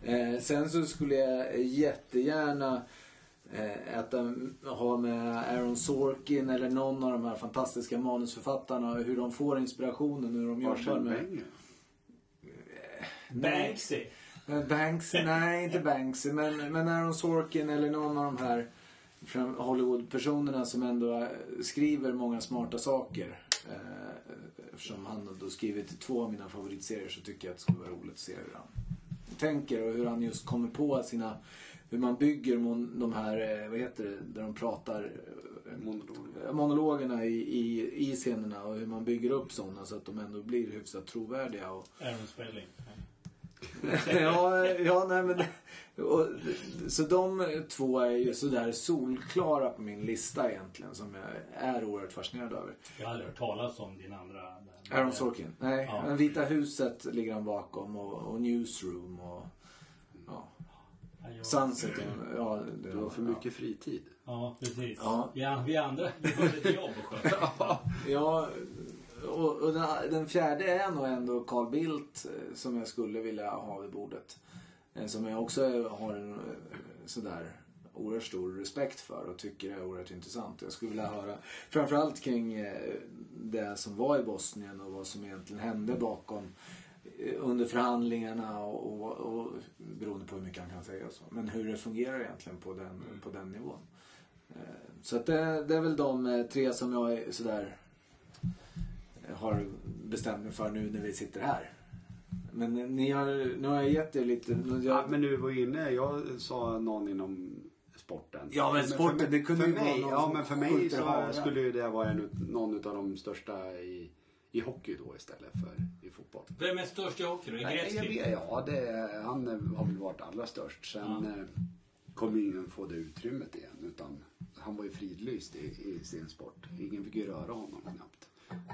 [SPEAKER 1] Eh, sen så skulle jag jättegärna eh, äta, ha med Aaron Sorkin eller någon av de här fantastiska manusförfattarna. Hur de får inspirationen, hur de jobbar med...
[SPEAKER 3] Wenger.
[SPEAKER 2] Banksy.
[SPEAKER 1] Men Banksy, nej inte Banksy. Men, men Aaron Sorkin eller någon av de här Hollywood-personerna som ändå eh, skriver många smarta saker. Eh, eftersom han då skrivit två av mina favoritserier så tycker jag att det skulle vara roligt att se hur han tänker och hur han just kommer på sina hur man bygger mon, de här, eh, vad heter det, där de pratar eh,
[SPEAKER 3] Monologer.
[SPEAKER 1] monologerna i, i, i scenerna och hur man bygger upp sådana så att de ändå blir hyfsat trovärdiga. Och,
[SPEAKER 2] Aaron Spelling.
[SPEAKER 1] ja, ja, nej men... Och, så de två är ju sådär solklara på min lista egentligen som jag är oerhört fascinerad över.
[SPEAKER 2] Jag har aldrig hört talas om din andra.
[SPEAKER 1] Aaron Sorkin. Nej,
[SPEAKER 2] Ja.
[SPEAKER 1] men Vita huset ligger han bakom och, och Newsroom och... Ja.
[SPEAKER 2] Ja,
[SPEAKER 1] Sunset. Ja, det,
[SPEAKER 3] Du har för mycket fritid.
[SPEAKER 2] Ja, precis.
[SPEAKER 1] Ja.
[SPEAKER 2] Ja, vi andra vi har ett jobb att sköta.
[SPEAKER 1] Ja, och, och den, den fjärde är nog ändå Carl Bildt eh, som jag skulle vilja ha vid bordet. Eh, som jag också har en eh, sådär oerhört stor respekt för och tycker är oerhört intressant. Jag skulle vilja höra framförallt kring det som var i Bosnien och vad som egentligen hände bakom under förhandlingarna och, och, och beroende på hur mycket han kan säga och så. Men hur det fungerar egentligen på den, på den nivån. Så att det, det är väl de tre som jag är sådär har bestämt mig för nu när vi sitter här. Men ni har, nu har jag gett er lite... Jag,
[SPEAKER 3] Ja, men nu var inne, jag sa någon inom sporten.
[SPEAKER 1] Ja, men sporten,
[SPEAKER 3] för mig,
[SPEAKER 1] det kunde
[SPEAKER 3] för
[SPEAKER 1] ju vara
[SPEAKER 3] mig,
[SPEAKER 1] någon
[SPEAKER 3] Ja, men för mig så skulle ju det vara en, någon av de största i, i hockey då istället för i fotboll.
[SPEAKER 2] Vem är störst i hockey då? Är
[SPEAKER 3] Nej, jag
[SPEAKER 2] Gretzky?
[SPEAKER 3] vet, ja, det, han har väl varit allra störst. Sen eh, kommer ingen få det utrymmet igen. Utan han var ju fridlyst i, i sin sport. Ingen fick ju röra honom knappt.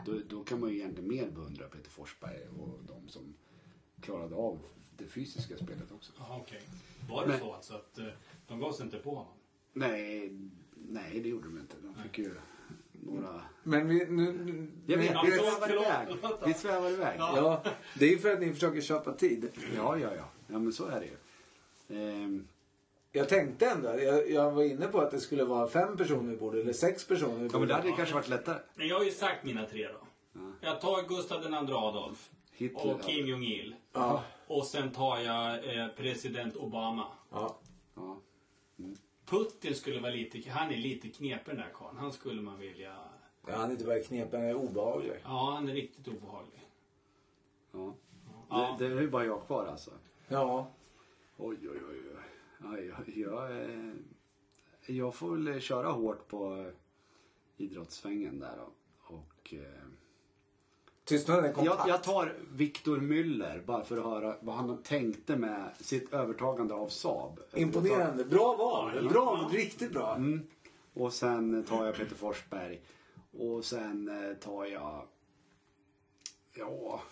[SPEAKER 3] Då, då kan man ju egentligen mer beundra Peter Forsberg och de som klarade av det fysiska spelet också.
[SPEAKER 2] Ja, okej. Var det
[SPEAKER 3] Men-
[SPEAKER 2] så alltså att eh, de gav sig inte på honom?
[SPEAKER 3] Nej, nej det gjorde de inte. De fick ju några...
[SPEAKER 1] Men vi, nu, nu,
[SPEAKER 3] Jag vet,
[SPEAKER 2] Ja,
[SPEAKER 3] vi svävar iväg. Vi svävar iväg. Ja,
[SPEAKER 1] Ja, det är ju för att ni försöker köpa tid.
[SPEAKER 3] ja, ja. Ja, men så är det ju. Ehm,
[SPEAKER 1] jag tänkte ändå, jag, jag var inne på att det skulle vara fem personer i bordet eller sex personer i
[SPEAKER 3] Ja, men
[SPEAKER 1] bordet.
[SPEAKER 3] det hade ju kanske varit lättare.
[SPEAKER 2] Men jag har ju sagt mina tre då. Jag tar Gustav II Adolf.
[SPEAKER 3] Hitler,
[SPEAKER 2] och Kim Jong-Il.
[SPEAKER 1] Ja.
[SPEAKER 2] Och sen tar jag eh, president Obama.
[SPEAKER 1] Ja.
[SPEAKER 3] Ja.
[SPEAKER 2] Putin skulle vara lite, han är lite knepig den där karln. Han skulle man vilja,
[SPEAKER 1] Ja, han är inte bara knepen, han är obehaglig.
[SPEAKER 2] ja han är riktigt obehaglig.
[SPEAKER 3] Ja.
[SPEAKER 2] Ja.
[SPEAKER 3] Det, det är ju bara jag kvar alltså.
[SPEAKER 1] Ja.
[SPEAKER 3] Oj, oj, oj. oj. Ja, jag, jag, eh, jag får väl köra hårt på idrottssvängen där då. Och, eh,
[SPEAKER 1] Tystnaden kompakt.
[SPEAKER 3] jag, jag tar Viktor Müller bara för att höra vad han tänkte med sitt övertagande av Saab.
[SPEAKER 1] Imponerande. Bra val. Bra, riktigt bra.
[SPEAKER 3] Mm. Och sen tar jag Peter Forsberg. Och sen eh, tar jag... Ja...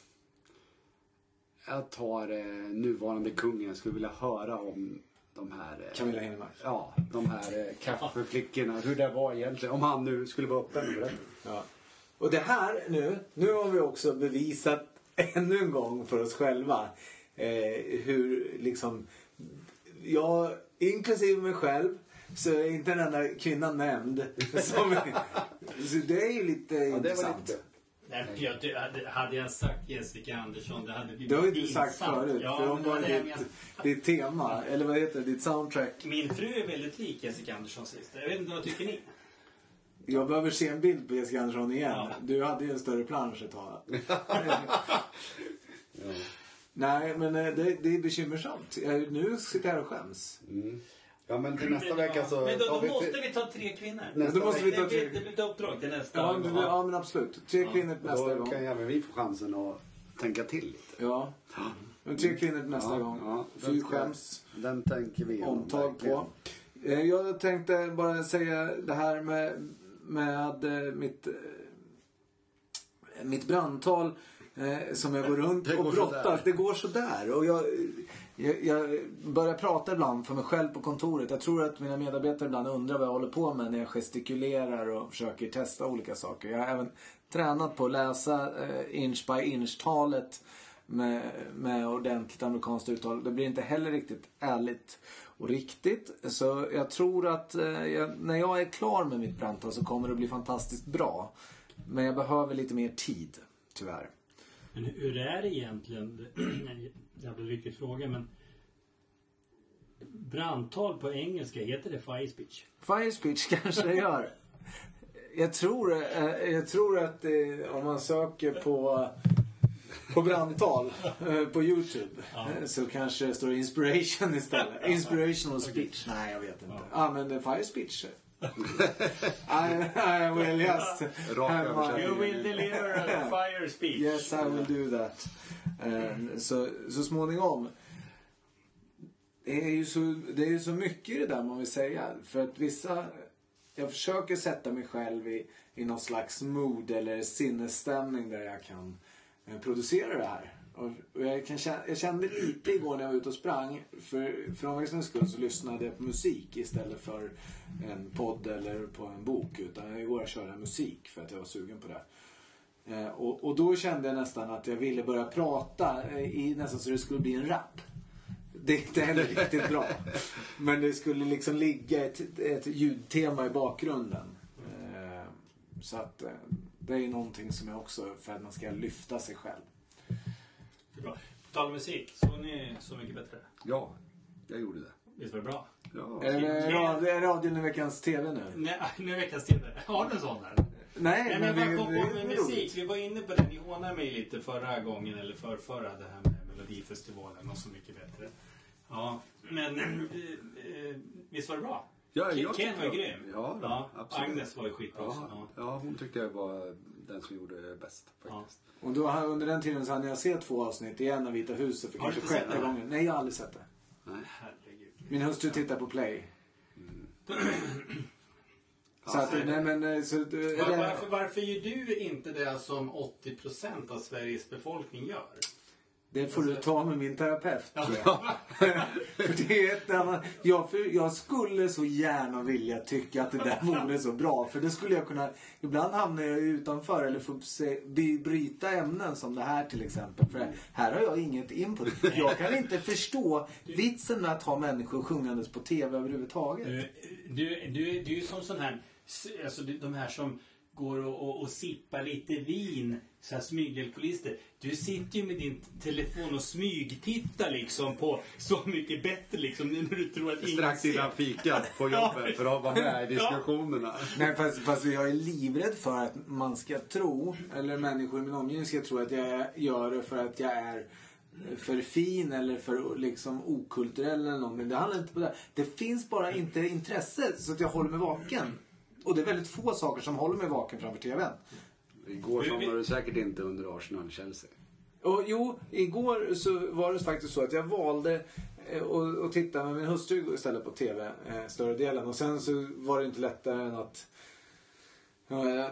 [SPEAKER 3] Jag tar eh, nuvarande kungen. Jag skulle vilja höra om de här... Eh,
[SPEAKER 1] Camilla Heinemark.
[SPEAKER 3] Ja, de här eh, kaffeflickorna. Hur det var egentligen. Om han nu skulle vara öppen med det.
[SPEAKER 1] Ja. Och det här nu, nu har vi också bevisat ännu en gång för oss själva eh, hur liksom, jag inklusive mig själv så är inte den enda kvinnan nämnd. Som, så det är ju lite
[SPEAKER 3] Ja,
[SPEAKER 1] intressant.
[SPEAKER 3] lite...
[SPEAKER 2] Nej, jag, det, hade, hade jag sagt Jessica Andersson, det hade blivit
[SPEAKER 1] Det har ju inte sagt förut.
[SPEAKER 2] Ja,
[SPEAKER 1] för hon
[SPEAKER 2] men
[SPEAKER 1] var ditt,
[SPEAKER 2] med-
[SPEAKER 1] ditt tema, eller vad heter det, ditt soundtrack.
[SPEAKER 2] Min fru är väldigt lik Jessica Anderssons syster. Jag vet inte, vad tycker ni?
[SPEAKER 1] Jag behöver se en bild på Jessica Andersson igen.
[SPEAKER 2] Ja.
[SPEAKER 1] Du hade ju en större plansch ett tag.
[SPEAKER 3] Ja.
[SPEAKER 1] Nej, men eh, det, det är bekymmersamt. Nu sitter jag här och skäms.
[SPEAKER 3] Mm. Ja, men till nästa vecka så
[SPEAKER 2] Men då, då
[SPEAKER 3] vi...
[SPEAKER 2] måste vi ta tre kvinnor.
[SPEAKER 3] Nästa
[SPEAKER 1] Då måste vi
[SPEAKER 2] det,
[SPEAKER 1] ta
[SPEAKER 2] det,
[SPEAKER 1] tre.
[SPEAKER 2] det blir ett uppdrag till nästa
[SPEAKER 1] Ja,
[SPEAKER 2] gång.
[SPEAKER 1] men, ja, men absolut. Tre kvinnor till nästa
[SPEAKER 3] Då
[SPEAKER 1] gång.
[SPEAKER 3] kan ju även vi få chansen att tänka till lite.
[SPEAKER 1] Ja. Men tre kvinnor nästa
[SPEAKER 3] Ja,
[SPEAKER 1] gång.
[SPEAKER 3] ja,
[SPEAKER 1] Fy skäms.
[SPEAKER 3] Den tänker vi om,
[SPEAKER 1] Omtag på. Eh, Jag tänkte bara säga det här med, med eh, mitt, eh, mitt brandtal eh, som jag går runt och brottas. Det går sådär. Och jag, jag, jag börjar prata ibland för mig själv på kontoret. Jag tror att mina medarbetare ibland undrar vad jag håller på med när jag gestikulerar och försöker testa olika saker. Jag har även tränat på att läsa eh, inch by inch-talet med, med ordentligt amerikanskt uttal. Det blir inte heller riktigt ärligt och riktigt. Så jag tror att eh, jag, när jag är klar med mitt brandtal så kommer det bli fantastiskt bra. Men jag behöver lite mer tid, tyvärr.
[SPEAKER 2] Men hur är det egentligen? Jävla viktig fråga men Brandtal på engelska, heter det fire speech?
[SPEAKER 1] Fire speech kanske det gör. Jag tror, eh, jag tror att eh, om man söker på, på brandtal eh, på Youtube eh, så kanske det står inspiration istället. Inspirational speech. Nej, jag vet inte. Ja, men eh, fire speech. I, I will just
[SPEAKER 3] Rak
[SPEAKER 1] have
[SPEAKER 3] översättning.
[SPEAKER 2] You will deliver a fire speech.
[SPEAKER 1] Yes, I will do that. Ehm, så, så småningom. Det är, ju så, det är ju så mycket i det där man vill säga. För att vissa... Jag försöker sätta mig själv i, i någon slags mood eller sinnesstämning där jag kan eh, producera det här. Och, och jag, kan, jag kände lite igår när jag var ute och sprang. För, för omväxlings skull så lyssnade jag på musik istället för en podd eller på en bok. Utan igår jag körde musik för att jag var sugen på det. Eh, och, och då kände jag nästan att jag ville börja prata eh, i nästan så det skulle bli en rap. Det är inte heller riktigt bra. Men det skulle liksom ligga ett, ett ljudtema i bakgrunden. Eh, så att det är ju någonting som jag också, för att man ska lyfta sig själv.
[SPEAKER 2] Bra. På tal om musik, såg ni Så mycket bättre?
[SPEAKER 3] Ja, jag gjorde det.
[SPEAKER 2] Visst var det bra?
[SPEAKER 3] Ja.
[SPEAKER 1] Är det är radion i veckans TV nu?
[SPEAKER 2] Nej, nu är veckans TV. Har du en sån där?
[SPEAKER 1] Nej,
[SPEAKER 2] Nej,
[SPEAKER 1] men,
[SPEAKER 2] men
[SPEAKER 1] det,
[SPEAKER 2] på med musik? Vi var inne på det. Ni hånade mig lite förra gången, eller förrförra, det här med Melodifestivalen och Så mycket bättre. Ja, men eh, eh, visst var det bra?
[SPEAKER 3] Ja,
[SPEAKER 2] Ken
[SPEAKER 3] jag
[SPEAKER 2] Ken var
[SPEAKER 3] tyckte-
[SPEAKER 2] grym.
[SPEAKER 3] Ja, då, absolut.
[SPEAKER 2] Agnes var ju skitbra. också.
[SPEAKER 3] Ja,
[SPEAKER 2] Ja.
[SPEAKER 3] ja, hon tyckte jag var den som gjorde bäst faktiskt.
[SPEAKER 1] Och då, har- under den tiden så hann jag se två avsnitt i en av Vita huset för
[SPEAKER 2] Har
[SPEAKER 1] kanske sjätte gången. Nej, jag har aldrig sett det.
[SPEAKER 2] Herregud.
[SPEAKER 1] Min hustru tittar på Play. Så
[SPEAKER 3] Ja,
[SPEAKER 1] att, nej men eh, så... det-
[SPEAKER 2] Var, varför, varför gör du inte det som 80% av Sveriges befolkning gör?
[SPEAKER 1] Det får du ta med min terapeut tror jag. för det är ett annat... jag, för jag skulle så gärna vilja tycka att det där vore så bra. För det skulle jag kunna... Ibland hamnar jag utanför eller får se, by- bryta ämnen som det här till exempel. För här har jag inget input. Jag kan inte förstå vitsen med att ha människor sjungandes på TV överhuvudtaget.
[SPEAKER 2] Du, du, du, du är ju som sån här, alltså de här som går och, och, och sippar lite vin, så här smygalkoholister. Du sitter ju med din telefon och smygtittar liksom på Så mycket bättre liksom nu när du tror att ingen
[SPEAKER 3] Strax
[SPEAKER 2] ser.
[SPEAKER 3] innan fikat på jobbet för att vara med i diskussionerna.
[SPEAKER 1] Nej, fast, fast jag är livrädd för att man ska tro, eller människor i min omgivning ska tro att jag gör det för att jag är för fin eller för liksom okulturell eller någonting. Det handlar inte på det. Det finns bara inte intresse så att jag håller mig vaken. Och det är väldigt få saker som håller mig vaken framför TVn.
[SPEAKER 3] Igår somnade du säkert inte under Arsenal-Chelsea.
[SPEAKER 1] Och jo, igår så var det faktiskt så att jag valde eh, att att titta med min hustru istället på TV eh, större delen. Och sen så var det inte lättare än att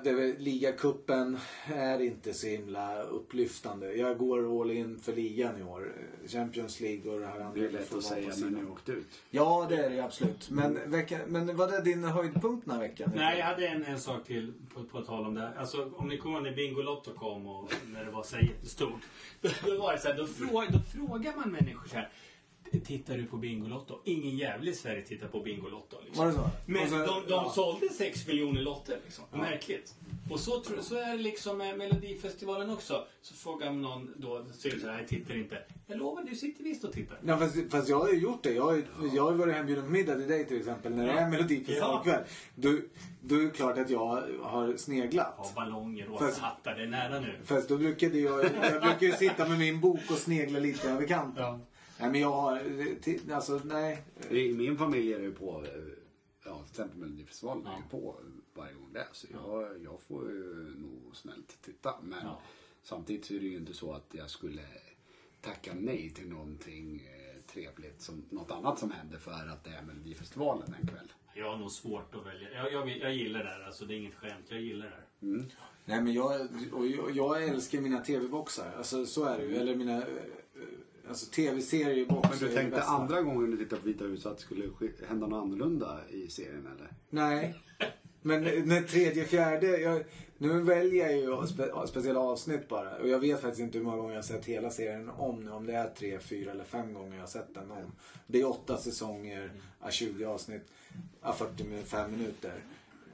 [SPEAKER 1] det ligacupen är inte så himla upplyftande. Jag går all in för ligan i år. Champions League och det här andra.
[SPEAKER 3] Det är lätt att säga när ni åkt ut.
[SPEAKER 1] Ja, det är det absolut. Men, veckan, men var det din höjdpunkt den här veckan?
[SPEAKER 2] Nej, jag hade en, en sak till på, på tal om det. Alltså, om ni kommer ihåg när Bingolotto kom och när det var så här jättestort. Då, då var det så här, då, fråg, då frågar man människor så här. Tittar du på Bingolotto? Ingen jävel i Sverige tittar på Bingolotto. Liksom.
[SPEAKER 1] Var det så?
[SPEAKER 2] Men
[SPEAKER 1] så-
[SPEAKER 2] de, de
[SPEAKER 1] ja.
[SPEAKER 2] sålde 6 miljoner lotter. Liksom. Märkligt. Och så, så är det liksom med Melodifestivalen också. Så frågar någon då, det så här, jag tittar inte. Jag lovar, du sitter visst och tittar.
[SPEAKER 1] Ja, fast, fast jag har ju gjort det. Jag har, ju- jag har varit hembjuden på middag till dig till exempel när det är Melodifestivalkväll. Då, då är det klart att jag har sneglat.
[SPEAKER 2] Ja, ballonger och
[SPEAKER 1] Fast-
[SPEAKER 2] hattar, det är nära nu.
[SPEAKER 1] Fast då brukade jag, jag brukar ju sitta med min bok och snegla lite över kanten.
[SPEAKER 2] Ja.
[SPEAKER 1] Nej men jag har, ti- alltså nej.
[SPEAKER 3] I min familj är det på, eh, ja till exempel Melodifestivalen är ju på varje gång det är. Så jag, jag får ju nog snällt titta. Men
[SPEAKER 2] Ja.
[SPEAKER 3] samtidigt så är det ju inte så att jag skulle tacka nej till någonting eh, trevligt som något annat som händer för att det är Melodifestivalen en kväll.
[SPEAKER 2] Jag har nog svårt att välja. Jag, jag, jag gillar det här, alltså det är inget skämt. Jag gillar det här.
[SPEAKER 1] Nej men jag, och jag, jag älskar mina tv-boxar. Alltså så är det ju. Eller mina, eh, alltså tv-serier boxar
[SPEAKER 3] Men du tänkte andra gången du tittade på Vita huset att det skulle ske- hända något annorlunda i serien eller?
[SPEAKER 1] Nej. Men när tredje, fjärde, jag, nu väljer jag ju spe, speciella avsnitt bara. Och jag vet faktiskt inte hur många gånger jag har sett hela serien om nu. Om det är tre, fyra eller fem gånger jag har sett den om. Det är åtta säsonger, ja, 20 avsnitt, ja, 45 minuter.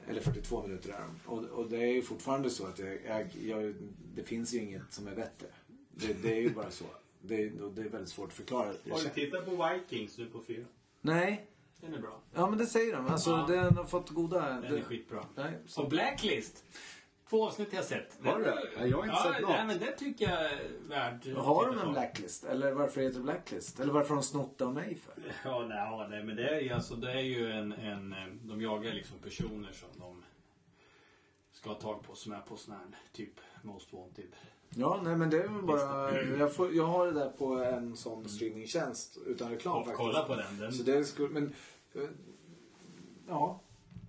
[SPEAKER 1] Eller 42 minuter är de. Och, och det är ju fortfarande så att jag, jag, jag, det finns ju inget som är bättre. Det, det är ju bara så. Det, är- det är väldigt svårt att förklara.
[SPEAKER 2] Har du tittat på Vikings nu på fyra?
[SPEAKER 1] Nej.
[SPEAKER 2] Den är bra.
[SPEAKER 1] Ja men det säger de. Alltså
[SPEAKER 2] Ja.
[SPEAKER 1] den har fått goda...
[SPEAKER 2] Den är skitbra.
[SPEAKER 1] Nej, så-
[SPEAKER 2] Och Blacklist. Två avsnitt jag har sett.
[SPEAKER 3] Har du det? Ja, jag har inte
[SPEAKER 2] ja,
[SPEAKER 3] sett något.
[SPEAKER 2] Nej, men det tycker jag är värd att
[SPEAKER 1] Har
[SPEAKER 2] titta
[SPEAKER 1] de en
[SPEAKER 2] på.
[SPEAKER 1] blacklist? Eller varför heter det blacklist? Eller varför har de snott det av mig för?
[SPEAKER 2] Ja, nej, ja, nej, men det är ju alltså, det är ju en, en... eh, De jagar liksom personer som de ska ha tag på som är på sån här typ Most Wanted.
[SPEAKER 1] Ja, nej men det är väl bara... Jag, får, jag har det där på en sån streamingtjänst utan reklam
[SPEAKER 2] Ja,
[SPEAKER 1] faktiskt.
[SPEAKER 2] kolla på den. den
[SPEAKER 1] Så det skulle... Men... eh, Ja.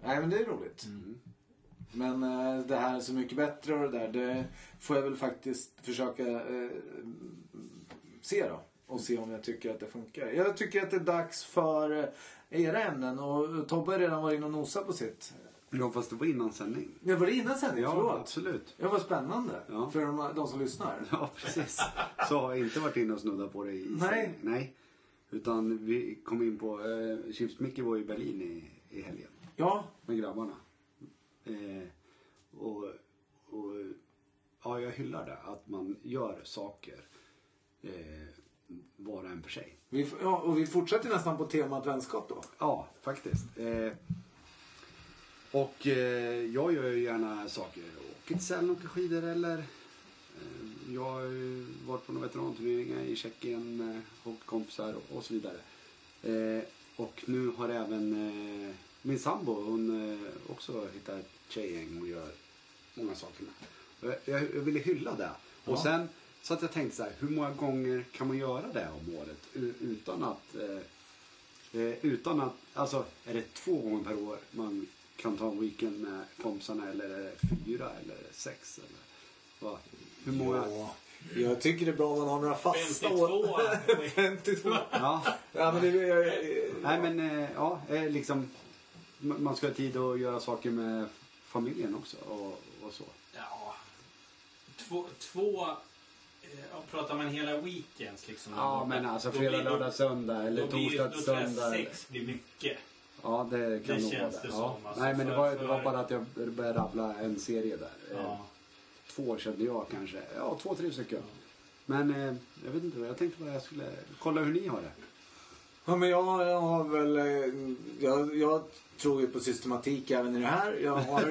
[SPEAKER 1] Nej men det är roligt.
[SPEAKER 2] Mm.
[SPEAKER 1] Men eh, det här är så mycket bättre och det där. Det får jag väl faktiskt försöka eh, se då. Och se om jag tycker att det funkar. Jag tycker att det är dags för eh, era ämnen. Och Tobbe har redan varit inne och nosat på sitt.
[SPEAKER 3] Ja fast det var innan sändning.
[SPEAKER 1] Det var det innan sändning?
[SPEAKER 3] Ja
[SPEAKER 1] Förlåt.
[SPEAKER 3] absolut.
[SPEAKER 1] Det var spännande.
[SPEAKER 3] Ja.
[SPEAKER 1] För de, de som lyssnar.
[SPEAKER 3] Ja precis. Så har jag inte varit inne och snuddat på det i
[SPEAKER 1] Nej.
[SPEAKER 3] Nej. Utan vi kom in på, eh, Chips-Micke var i Berlin i, i helgen.
[SPEAKER 1] Ja,
[SPEAKER 3] med grabbarna. Eh, och, och ja, jag hyllar det. Att man gör saker eh, var och en för sig.
[SPEAKER 1] vi, ja, och vi fortsätter nästan på temat vänskap då.
[SPEAKER 3] Ja, faktiskt. Eh, och eh, jag gör ju gärna saker. Åker till Sälen, åker skidor eller eh, jag har varit på några veteranturneringar i Tjeckien med hockeykompisar och, och så vidare. Eh, och nu har även eh, min sambo, hon eh, också hittat ett tjejgäng och gör många saker med. Och Jag, jag, ville hylla det. Och
[SPEAKER 1] Ja.
[SPEAKER 3] sen så att jag tänkte så här, hur många gånger kan man göra det om året utan att eh, Eh, utan att, alltså är det två gånger per år man kan ta en weekend med kompisarna eller är det fyra eller sex? Eller, vad? Hur många?
[SPEAKER 1] Ja. Jag tycker det är bra om man har några fasta
[SPEAKER 2] 52.
[SPEAKER 1] år. 52.
[SPEAKER 3] Ja,
[SPEAKER 1] Ja, men det, jag,
[SPEAKER 3] nej men eh, ja, liksom. Man ska ha tid att göra saker med familjen också och, och så.
[SPEAKER 2] Ja. Två, två eh, pratar man hela weekends liksom.
[SPEAKER 3] Ja, men alltså fredag, lördag, söndag eller torsdag,
[SPEAKER 2] Då tror jag
[SPEAKER 3] söndag.
[SPEAKER 2] sex blir mycket.
[SPEAKER 3] Ja, det kan
[SPEAKER 2] Det
[SPEAKER 3] nog vara
[SPEAKER 2] känns
[SPEAKER 3] det.
[SPEAKER 2] det
[SPEAKER 3] ja.
[SPEAKER 2] som, alltså,
[SPEAKER 3] Nej, men det
[SPEAKER 2] för-
[SPEAKER 3] var, det
[SPEAKER 2] för-
[SPEAKER 3] var bara att jag började rabbla en serie där. Eh,
[SPEAKER 2] Ja.
[SPEAKER 3] Två kände jag kanske. Ja, två, tre stycken. Men eh, jag vet inte, jag tänkte bara jag skulle kolla hur ni har det.
[SPEAKER 1] Ja, men jag, jag har väl... eh, Jag, jag tror ju på systematik även i det här. Jag har,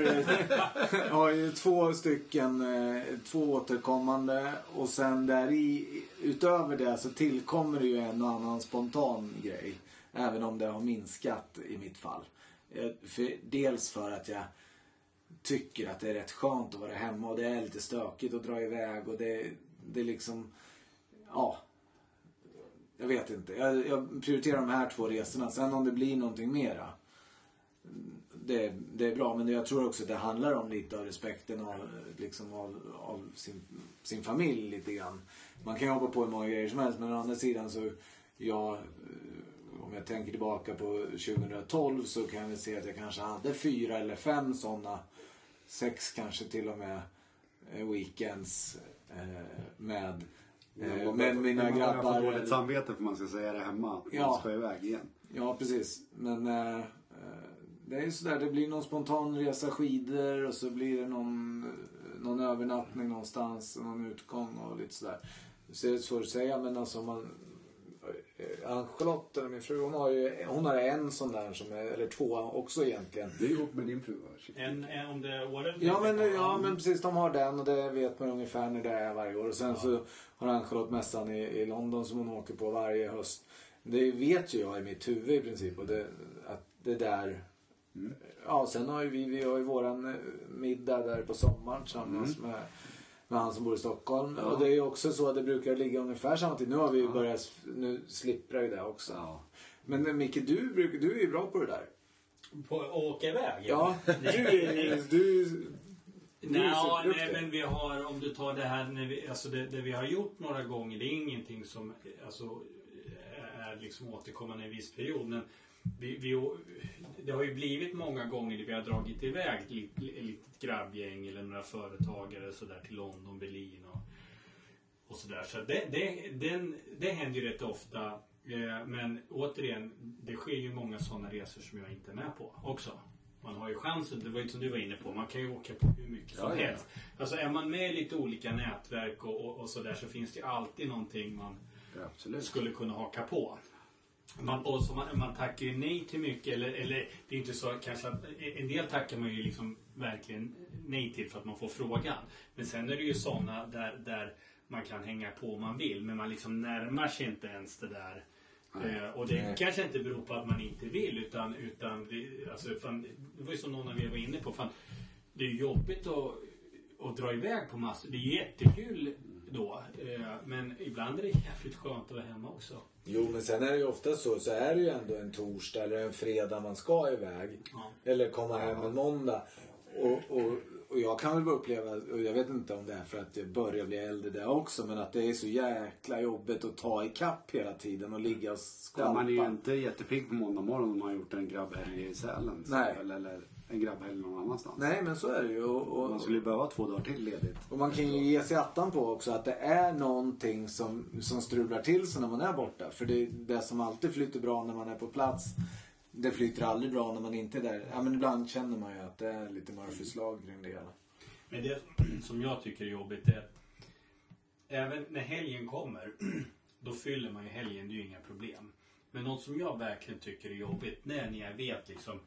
[SPEAKER 1] jag har ju två stycken, eh, två återkommande och sen där i, utöver det så tillkommer det ju en och annan spontan grej. Även om det har minskat i mitt fall. Eh, för, dels för att jag tycker att det är rätt skönt att vara hemma och det är lite stökigt att dra iväg och det, det är liksom... Ja, jag vet inte. Jag, jag prioriterar de här två resorna. Sen om det blir någonting mera. Det, det är bra. Men jag tror också att det handlar om lite av respekten av, liksom av, av sin, sin familj lite grann. Man kan ju hoppa på hur många grejer som helst. Men å andra sidan så, jag, om jag tänker tillbaka på 2012 så kan jag se att jag kanske hade fyra eller fem sådana. Sex kanske till och med eh, weekends eh, med Eh, Men mina
[SPEAKER 3] Man får
[SPEAKER 1] grabbar...
[SPEAKER 3] dåligt samvete för man ska säga det hemma.
[SPEAKER 1] Ja.
[SPEAKER 3] Man ska iväg igen.
[SPEAKER 1] Ja, precis. Men det är ju sådär, det blir någon spontan resa skidor och så blir det någon, någon övernattning någonstans, någon utgång och lite sådär. Så det är svårt att säga, men alltså man... eh, Ann-Charlotte, eller min fru, hon har ju hon har en sån där som är, eller två också egentligen.
[SPEAKER 3] Du är ihop med din fru va?
[SPEAKER 2] En, en, om det är åren?
[SPEAKER 1] Ja men, ja men precis, de har den och det vet man ungefär när det är varje år. Och sen så har Ann-Charlotte mässan i, i London som hon åker på varje höst. Det vet ju jag i mitt huvud i princip. Och det, att det där... Ja, sen har ju vi, vi har ju våran eh, middag där på sommaren tillsammans med, med han som bor i Stockholm.
[SPEAKER 3] Ja.
[SPEAKER 1] Och det är ju också så att det brukar ligga ungefär samtidigt. Nu har vi ju börjat, nu slipprar ju det också.
[SPEAKER 3] Ja.
[SPEAKER 1] Men eh, Micke, du, brukar- du är ju bra på det där.
[SPEAKER 2] På att åka iväg?
[SPEAKER 1] Ja, du är du, du är
[SPEAKER 2] Nej,
[SPEAKER 1] superduktig.
[SPEAKER 2] nej, men vi har, om du tar det här, när vi, alltså det, det vi har gjort några gånger, det är ingenting som alltså, är liksom återkommande i en viss period. Men vi, vi, det har ju blivit många gånger där vi har dragit iväg ett lit- ett litet grabbgäng eller några företagare så där till London, Berlin och, och sådär. Så det, det, den, det händer ju rätt ofta. Eh, Men återigen, det sker ju många sådana resor som jag inte är med på också. Man har ju chansen, det var ju som du var inne på, man kan ju åka på hur mycket som
[SPEAKER 3] Ja, ja.
[SPEAKER 2] helst. Alltså är man med i lite olika nätverk och, och, och sådär så finns det ju alltid någonting man
[SPEAKER 3] Ja,
[SPEAKER 2] skulle kunna haka på. Man, och så man, man tackar ju nej till mycket, eller, eller det är inte så kanske att en del tackar man ju liksom verkligen nej till för att man får frågan. Men sen är det ju sådana där, där man kan hänga på om man vill, men man liksom närmar sig inte ens det där. Eh, och det
[SPEAKER 1] Nej.
[SPEAKER 2] kanske inte beror på att man inte vill utan, utan det, alltså, fan, det var ju som någon av er var inne på. Fan, det är jobbigt att, att dra iväg på massor. Det är jättekul då. Eh, men ibland är det jävligt skönt att vara hemma också.
[SPEAKER 1] Jo, men sen är det ju ofta så, så är det ju ändå en torsdag eller en fredag man ska iväg.
[SPEAKER 2] Ja.
[SPEAKER 1] Eller komma hem en måndag. Och, och, och jag kan väl bara uppleva, och jag vet inte om det är för att jag börjar bli äldre där också, men att det är så jäkla jobbigt att ta i kapp hela tiden och ligga och
[SPEAKER 3] Ja,
[SPEAKER 1] skvalpa.
[SPEAKER 3] man är ju inte jättepigg på måndag morgon om man har gjort en grabbhelg i Sälen.
[SPEAKER 1] Nej.
[SPEAKER 3] Eller, eller en grabbhelg någon annanstans.
[SPEAKER 1] Nej, men så är det ju. Och, och,
[SPEAKER 3] Man skulle ju behöva två dagar till ledigt.
[SPEAKER 1] Och man kan ju ge sig attan på också att det är någonting som, som strular till sig när man är borta. För det, det som alltid flyter bra när man är på plats, det flyter aldrig bra när man inte är där. Ja, men ibland känner man ju att det är lite Murphys lag kring det hela.
[SPEAKER 2] Men det som jag tycker är jobbigt är att även när helgen kommer, då fyller man ju helgen, det är ju inga problem. Men något som jag verkligen tycker är jobbigt, det är när jag vet liksom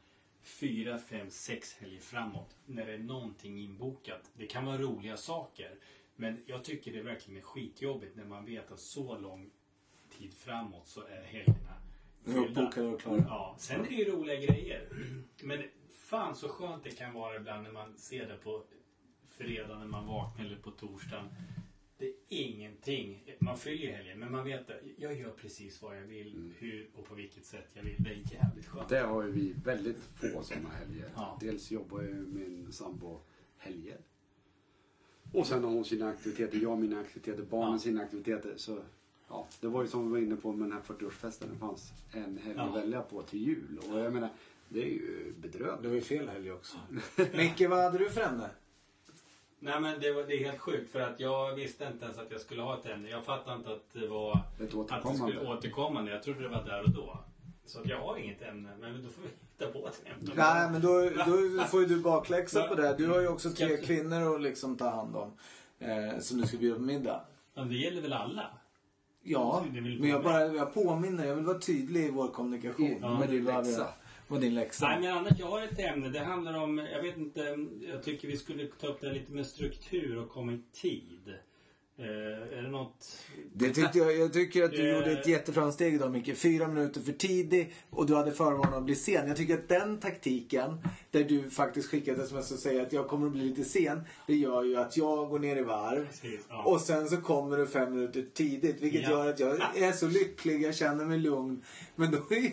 [SPEAKER 2] fyra, fem, sex helger framåt, när det är någonting inbokat. Det kan vara roliga saker, men jag tycker det verkligen är skitjobbigt när man vet att så lång tid framåt så är helgerna
[SPEAKER 1] uppbokade och klara.
[SPEAKER 2] Ja, sen är det ju roliga grejer. Men fan så skönt det kan vara ibland när man ser det på fredag när man vaknar eller på torsdagen. Det är ingenting. Man fyller ju helgen men man vet att jag gör precis vad jag vill, hur och på vilket sätt jag vill. Det är jävligt skönt.
[SPEAKER 3] Det har ju vi väldigt få sådana helger.
[SPEAKER 2] Ja.
[SPEAKER 3] Dels jobbar jag ju min sambo helger. Och sen har hon sina aktiviteter, jag mina aktiviteter, barnen
[SPEAKER 2] Ja.
[SPEAKER 3] sina aktiviteter. Så ja, det var ju som vi var inne på med den här 40-årsfesten. Det fanns en helg att
[SPEAKER 2] Ja.
[SPEAKER 3] välja på till jul. Och jag menar, det är ju
[SPEAKER 1] Det
[SPEAKER 3] bedrövligt.
[SPEAKER 1] var ju fel helg också. Micke, vad hade du för ämne?
[SPEAKER 2] Nej men det, var, det är helt sjukt för att jag visste inte ens att jag skulle ha ett ämne. Jag fattade inte att det var
[SPEAKER 3] Ett
[SPEAKER 2] att det
[SPEAKER 3] återkommande.
[SPEAKER 2] skulle återkommande. Jag trodde det var där och då. Så att jag har inget ämne. Men då får vi hitta på ett ämne.
[SPEAKER 1] Nej, men då, då får ju du bakläxa på det. Du har ju också tre kvinnor att liksom ta hand om. Eh, som du ska bjuda på middag.
[SPEAKER 2] Men det gäller väl alla?
[SPEAKER 1] Ja, men jag bara jag påminner. Jag vill vara tydlig i vår kommunikation.
[SPEAKER 3] Ja,
[SPEAKER 1] med din
[SPEAKER 3] läxa
[SPEAKER 1] var din läxa.
[SPEAKER 2] Nej men annars, jag har ett ämne. Det handlar om, jag vet inte, jag tycker vi skulle ta upp det här lite med struktur och komma i tid. Eh, är det något?
[SPEAKER 1] Det tyckte jag, jag tycker att du
[SPEAKER 2] Eh.
[SPEAKER 1] gjorde ett jätteframsteg idag Micke. Fyra minuter för tidig och du hade förvarnat att bli sen. Jag tycker att den taktiken, där du faktiskt skickade sms och säger att jag kommer att bli lite sen. Det gör ju att jag går ner i varv.
[SPEAKER 2] Precis, ja.
[SPEAKER 1] Och sen så kommer du fem minuter tidigt. Vilket
[SPEAKER 2] Ja.
[SPEAKER 1] gör att jag är så lycklig, jag känner mig lugn. Men då är,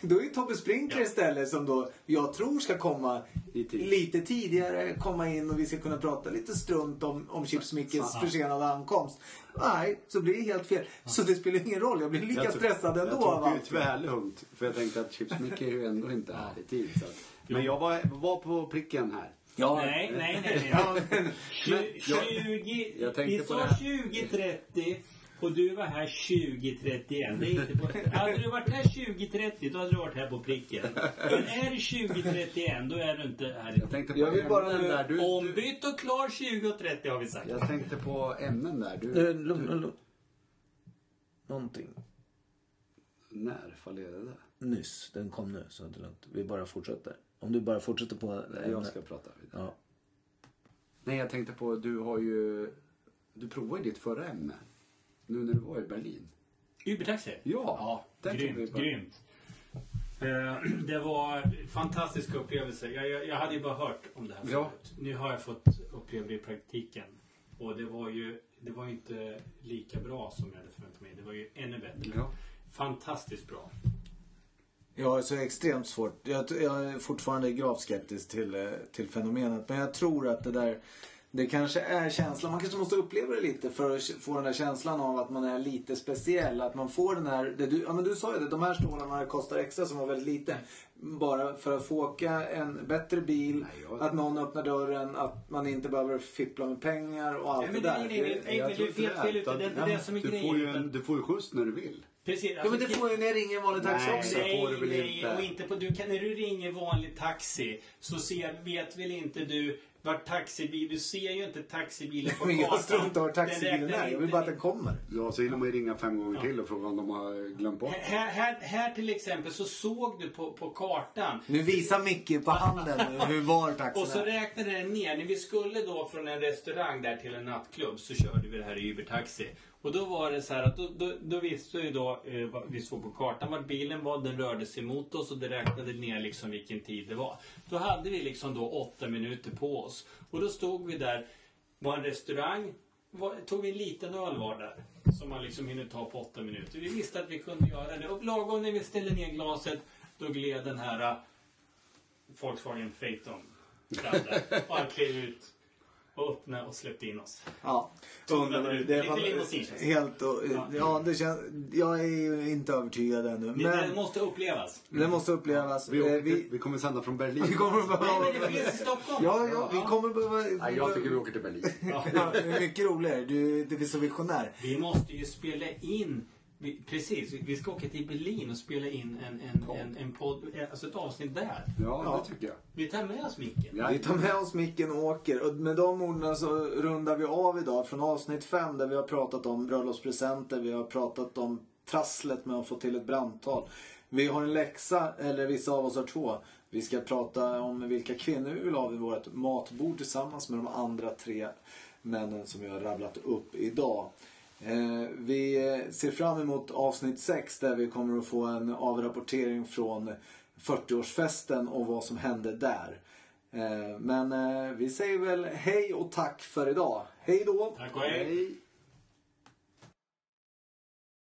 [SPEAKER 1] då är Tobbe Sprinkler
[SPEAKER 2] Ja.
[SPEAKER 1] istället som då jag tror ska komma. Lite tidigare, komma in och vi ska kunna prata lite strunt om, om Chips Mickes försenade ankomst. Nej, så blir det helt fel. Så det spelar ingen roll, jag blir lika
[SPEAKER 3] Jag tog-
[SPEAKER 1] stressad ändå
[SPEAKER 3] Jag tog ju tvärlugnt. För jag tänkte att Chips Mickey är ju ändå inte här i tid. Så. Men jag var, var på pricken här.
[SPEAKER 1] Ja,
[SPEAKER 2] Nej, nej, nej. nej.
[SPEAKER 1] Ja, men,
[SPEAKER 3] Men
[SPEAKER 2] Tju-
[SPEAKER 3] jag-
[SPEAKER 2] 20,
[SPEAKER 3] jag tänkte
[SPEAKER 2] vi sa
[SPEAKER 3] det här.
[SPEAKER 2] 2030 och du var här 2031. Det är inte på, hade du varit här 2030 då hade du varit här på pricken. Men är det 2031 då är du inte här.
[SPEAKER 3] Jag tänkte på
[SPEAKER 1] Jag vill bara
[SPEAKER 3] ämnen där. Du, du,
[SPEAKER 2] Ombytt och klar 2030 har vi sagt.
[SPEAKER 3] jag tänkte på ämnen där. Du,
[SPEAKER 1] Eh, lugn, lugn. Någonting.
[SPEAKER 3] när fallerade det?
[SPEAKER 1] Nyss, den kom nu så det är lugnt. Vi bara fortsätter. Om du bara fortsätter på
[SPEAKER 3] Jag
[SPEAKER 1] ämnet.
[SPEAKER 3] ska prata vidare.
[SPEAKER 1] Ja.
[SPEAKER 3] Nej, jag tänkte på, du har ju... Du provade ju ditt förra ämne. Nu när du var i Berlin.
[SPEAKER 2] Ubertaxi?
[SPEAKER 3] Ja, där tog vi
[SPEAKER 2] grymt, grymt. Eh, Det var en fantastisk upplevelse. Jag, jag, jag hade ju bara hört om det här förut.
[SPEAKER 3] Ja.
[SPEAKER 2] Nu har jag fått uppleva det i praktiken. Och det var ju det var inte lika bra som jag hade förväntat mig. Det var ju ännu bättre.
[SPEAKER 3] Ja.
[SPEAKER 2] Fantastiskt bra.
[SPEAKER 1] Jag är så extremt svårt. Jag, jag är fortfarande gravt skeptisk till, eh, till fenomenet. Men jag tror att det där, det kanske är känslan. Man kanske måste uppleva det lite för att få den där känslan av att man är lite speciell. Att man får den här, det du, ja men du sa ju det, de här stålarna kostar extra som var väldigt lite. Bara för att få åka en bättre bil,
[SPEAKER 3] Nej, jag-
[SPEAKER 1] att någon öppnar dörren, att man inte behöver fippla med pengar och allt
[SPEAKER 2] Nej, men
[SPEAKER 1] det där.
[SPEAKER 2] nej, nej, nej. Du är fel ute.
[SPEAKER 3] utan-
[SPEAKER 2] Det är det som är
[SPEAKER 3] du
[SPEAKER 2] grejen,
[SPEAKER 3] får ju
[SPEAKER 2] utan-
[SPEAKER 3] en, Du får ju skjuts när du vill.
[SPEAKER 2] Precis.
[SPEAKER 1] Ja men det får ju när jag ringer en vanlig taxi
[SPEAKER 3] Nej.
[SPEAKER 1] också.
[SPEAKER 2] Nej,
[SPEAKER 3] får du väl
[SPEAKER 2] nej,
[SPEAKER 3] inte.
[SPEAKER 2] och inte på, du kan, när du ringer vanlig taxi så ser, vet väl inte du vart taxibil, du ser ju inte taxibilen på
[SPEAKER 1] Men jag
[SPEAKER 2] kartan.
[SPEAKER 1] struntar i var taxibilen
[SPEAKER 2] räknar
[SPEAKER 1] är. Jag vill
[SPEAKER 2] inte
[SPEAKER 1] bara att den kommer.
[SPEAKER 3] Ja, så hinner man ju ringa fem gånger till och fråga om de har glömt bort.
[SPEAKER 2] Här, här, här till exempel så såg du på, på kartan
[SPEAKER 1] Nu visar Micke på handen hur var taxin
[SPEAKER 2] och så räknade den ner. När vi skulle då från en restaurang där till en nattklubb så körde vi det här i Uber-taxi. Och då var det så här att då, då, då visste vi då, eh, vi såg på kartan vart bilen var, den rörde sig mot oss och det räknade ner liksom vilken tid det var. Då hade vi liksom då åtta minuter på oss. Och då stod vi där, var en restaurang, var, tog vi en liten öl var där. Som man liksom hinner ta på åtta minuter. Vi visste att vi kunde göra det. Och lagom när vi ställde ner glaset, då gled den här eh, Volkswagen Phaeton fram där. Och han klev ut och öppnade och släppte in oss.
[SPEAKER 1] Ja.
[SPEAKER 2] Ut.
[SPEAKER 1] det är
[SPEAKER 2] Lite.
[SPEAKER 1] Helt och,
[SPEAKER 2] Ja.
[SPEAKER 1] ja. det känns, jag är ju inte övertygad ännu.
[SPEAKER 2] Det, det
[SPEAKER 1] Men
[SPEAKER 2] måste upplevas.
[SPEAKER 1] det måste upplevas.
[SPEAKER 3] Vi,
[SPEAKER 1] Eh,
[SPEAKER 3] åker
[SPEAKER 1] vi,
[SPEAKER 3] till, vi kommer sända från Berlin.
[SPEAKER 1] vi kommer att
[SPEAKER 2] Nej,
[SPEAKER 1] behöva...
[SPEAKER 2] men det finns i Stockholm.
[SPEAKER 1] Ja, ja, vi kommer behöva...
[SPEAKER 3] Nej, jag tycker vi åker till Berlin.
[SPEAKER 2] Ja.
[SPEAKER 1] Ja, det är mycket roligare. Du, du är så visionär.
[SPEAKER 2] Vi måste ju spela in vi, precis, vi- ska åka till Berlin och spela in en, en, en, en podd, alltså ett avsnitt där.
[SPEAKER 3] Ja,
[SPEAKER 1] Ja.
[SPEAKER 3] det tycker jag.
[SPEAKER 2] Vi tar med oss Micke.
[SPEAKER 3] Ja.
[SPEAKER 1] Vi tar med oss micken och åker. Och med de orden så rundar vi av idag från avsnitt 5 där vi har pratat om bröllopspresenter. Vi har pratat om trasslet med att få till ett brandtal. Vi har en läxa, eller vissa av oss har två. Vi ska prata om vilka kvinnor vi vill ha vid vårt matbord tillsammans med de andra tre männen som vi har rabblat upp idag. Eh, vi eh, ser fram emot avsnitt 6 där vi kommer att få en avrapportering från 40-årsfesten och vad som hände där. Eh, Men eh, vi säger väl hej och tack för idag. Hej då!
[SPEAKER 2] Tack och hej.
[SPEAKER 3] Hej.